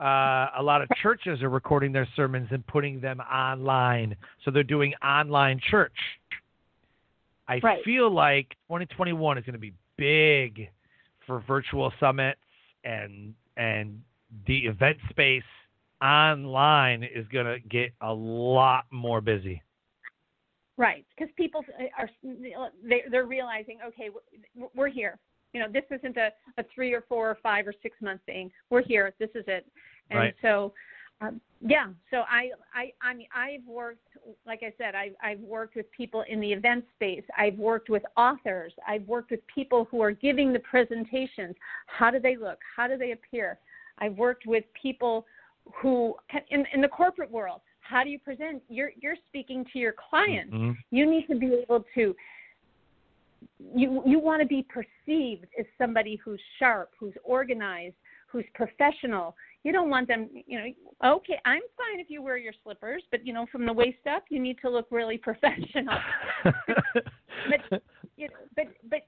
Uh, a lot of churches are recording their sermons and putting them online, so they're doing online church. I Right. feel like 2021 is going to be big for virtual summits and and the event space online is going to get a lot more busy. Right, because people eh, are they- they're realizing, okay, we're- we're here. You know, this isn't a, a three or four or five or six month thing. We're here. This is it. And Right. so, um, yeah. So I, I, I mean, I've worked, like I said, I've, I've worked with people in the event space. I've worked with authors. I've worked with people who are giving the presentations. How do they look? How do they appear? I've worked with people who in, in the corporate world. How do you present? You're you're speaking to your clients. Mhm. You need to be able to. You you want to be perceived as somebody who's sharp, who's organized, who's professional. You don't want them, you know. Okay, I'm fine if you wear your slippers, but you know, from the waist up, you need to look really <laughs> professional. but you know, but but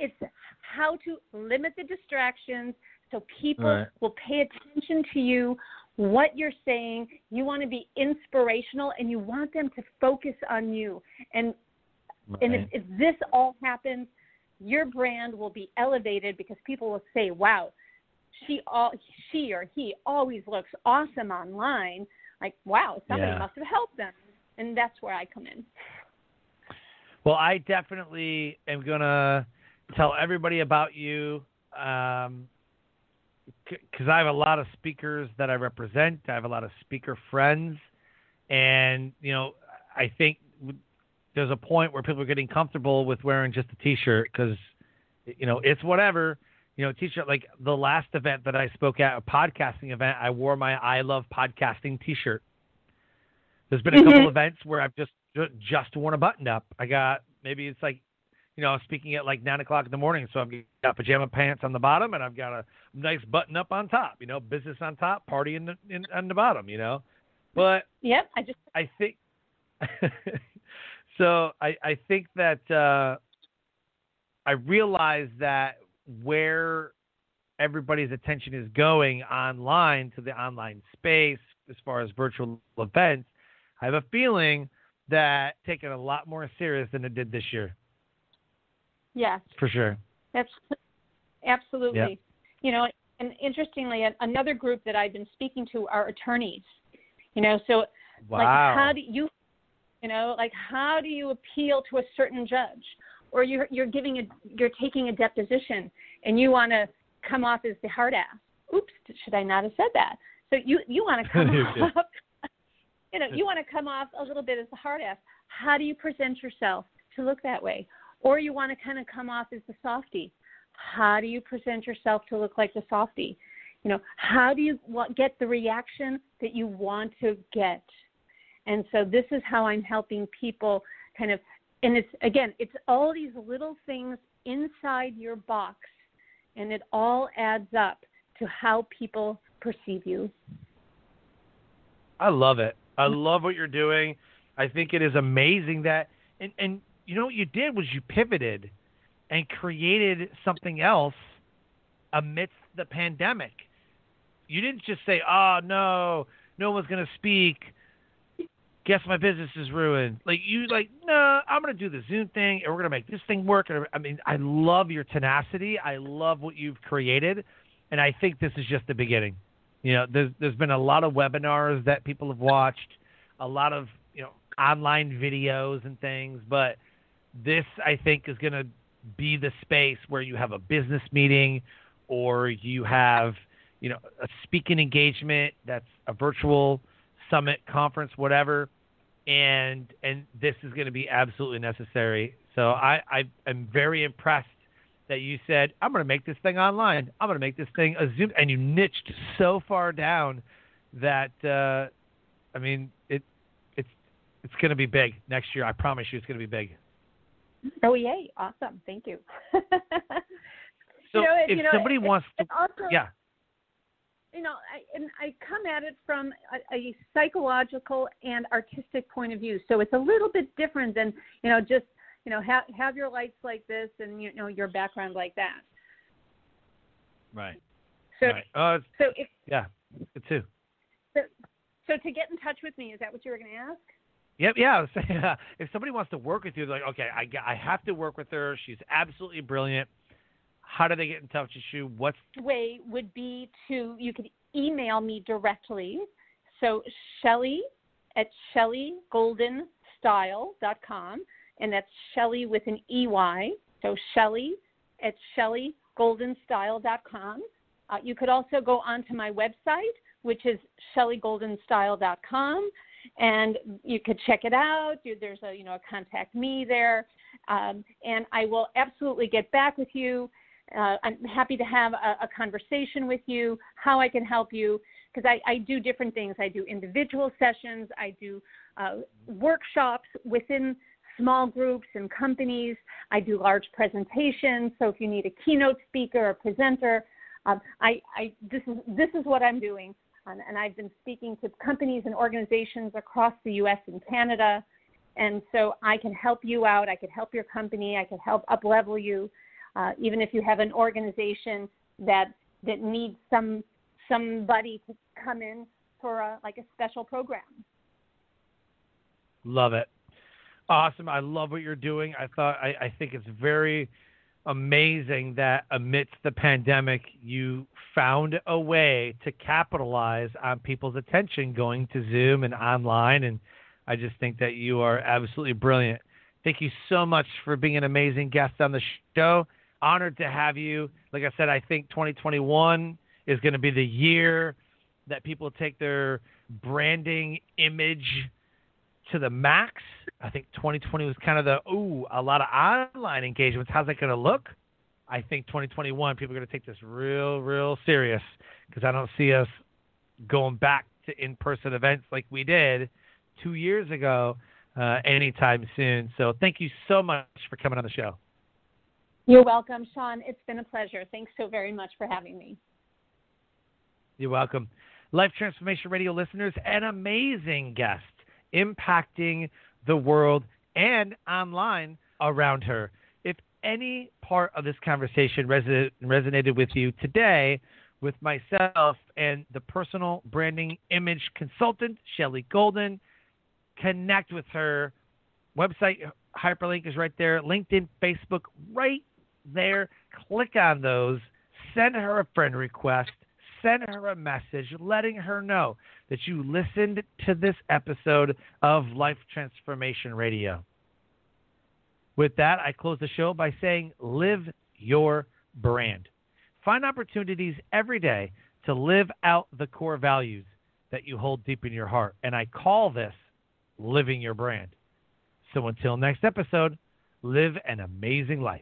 it's how to limit the distractions so people Right. will pay attention to you what you're saying you want to be inspirational and you want them to focus on you and and if, if this all happens your brand will be elevated because people will say wow she all she or he always looks awesome online like wow somebody Yeah. must have helped them and that's where i come in Well, I definitely am gonna tell everybody about you, um, because I have a lot of speakers that I represent. I have a lot of speaker friends, and you know, I think there's a point where people are getting comfortable with wearing just a T-shirt because, you know, it's whatever. You know, T-shirt. Like the last event that I spoke at, a podcasting event, I wore my "I love podcasting" T-shirt. There's been a couple Mhm. events where I've just just worn a button up. I got maybe it's like, you know, I'm speaking at like nine o'clock in the morning, so I've got pajama pants on the bottom and I've got a nice button up on top. You know, business on top, party in the in, on the bottom. You know, but yep i just I think <laughs> so. I I think that uh, I realize that where everybody's attention is going online to the online space as far as virtual events, I have a feeling that taken a lot more serious than it did this year, yes for sure. That's absolutely. Yep. You know, and interestingly, another group that I've been speaking to are attorneys. You know, so Wow. like how do you, you know, like how do you appeal to a certain judge, or you're you're giving a you're taking a deposition and you want to come off as the hard ass. Oops, should I not have said that? So you you want to <laughs> come off. <laughs> You know, you want to come off a little bit as the hard ass. How do you present yourself to look that way? Or you want to kind of come off as the softy. How do you present yourself to look like the softy? You know, how do you get the reaction that you want to get? And so this is how I'm helping people kind of, and it's again, it's all these little things inside your box, and it all adds up to how people perceive you. I love it. I love what you're doing. I think it is amazing that and and you know what you did was you pivoted and created something else amidst the pandemic. You didn't just say, "Oh no, no one's going to speak." Guess my business is ruined. Like you, like no, I'm going to do the Zoom thing, and we're to make this thing work. And I mean, I love your tenacity. I love what you've created, and I think this is just the beginning. You know, there's there's been a lot of webinars that people have watched, a lot of you know online videos and things, but this I think is to be the space where you have a business meeting or you have you know a speaking engagement that's a virtual summit conference whatever and and this is going to be absolutely necessary so i i am very impressed that you said i'm going to make this thing online i'm going to make this thing a zoom and you niched so far down that uh i mean it it's it's going to be big next year i promise you it's going to be big Oh yay! Awesome. Thank you. <laughs> so you know, if you know, somebody it, wants to, also, yeah, you know, I, and I come at it from a, a psychological and artistic point of view. So it's a little bit different than you know just you know have have your lights like this and you know your background like that. Right. So right. Uh, so if yeah, it too. So, so to get in touch with me, is that what you were going to ask? Yep, yeah. <laughs> Uh, if somebody wants to work with you, they're like, okay, I, I have to work with her. She's absolutely brilliant. How do they get in touch with you? What's way would be to you could email me directly. So Shelley at ShelleyGoldenStyle.com, and that's Shelley with an EY. So Shelley at ShelleyGoldenStyle.com. Uh, you could also go onto my website, which is ShelleyGoldenStyle.com and you could check it out. There's a you know a contact me there, um, and I will absolutely get back with you. Uh, I'm happy to have a, a, conversation with you, how I can help you, because I, I, do different things. I do individual sessions, I do uh, workshops within small groups and companies. I do large presentations. So if you need a keynote speaker or presenter, um, I, I, this is this is what I'm doing and, and I've been speaking to companies and organizations across the U.S. and Canada. And so I can help you out. I can help your company. I can help up level you, uh, even if you have an organization that that needs some somebody to come in for a, like a special program. Love it. Awesome. I love what you're doing. I thought I, I think it's very amazing that amidst the pandemic, you found a way to capitalize on people's attention going to Zoom and online. And I just think that you are absolutely brilliant. Thank you so much for being an amazing guest on the show. Honored to have you. Like I said, I think 2021 is going to be the year that people take their branding image to the max. I think 2020 was kind of the ooh, a lot of online engagements. How's that going to look? I think 2021 people are going to take this real, real serious because I don't see us going back to in-person events like we did two years ago uh, anytime soon. So thank you so much for coming on the show. You're welcome, Sean. It's been a pleasure. Thanks so very much for having me. You're welcome. Life Transformation Radio listeners, an amazing guest impacting the world and online around her. If any part of this conversation resonated with you today, with myself and the personal branding image consultant, Shelley Golden, connect with her. Website hyperlink is right there. LinkedIn, Facebook, right there. Click on those. Send her a friend request. Send her a message letting her know that you listened to this episode of Life Transformation Radio. With that, I close the show by saying, live your brand. Find opportunities every day to live out the core values that you hold deep in your heart. And I call this living your brand. So until next episode, live an amazing life.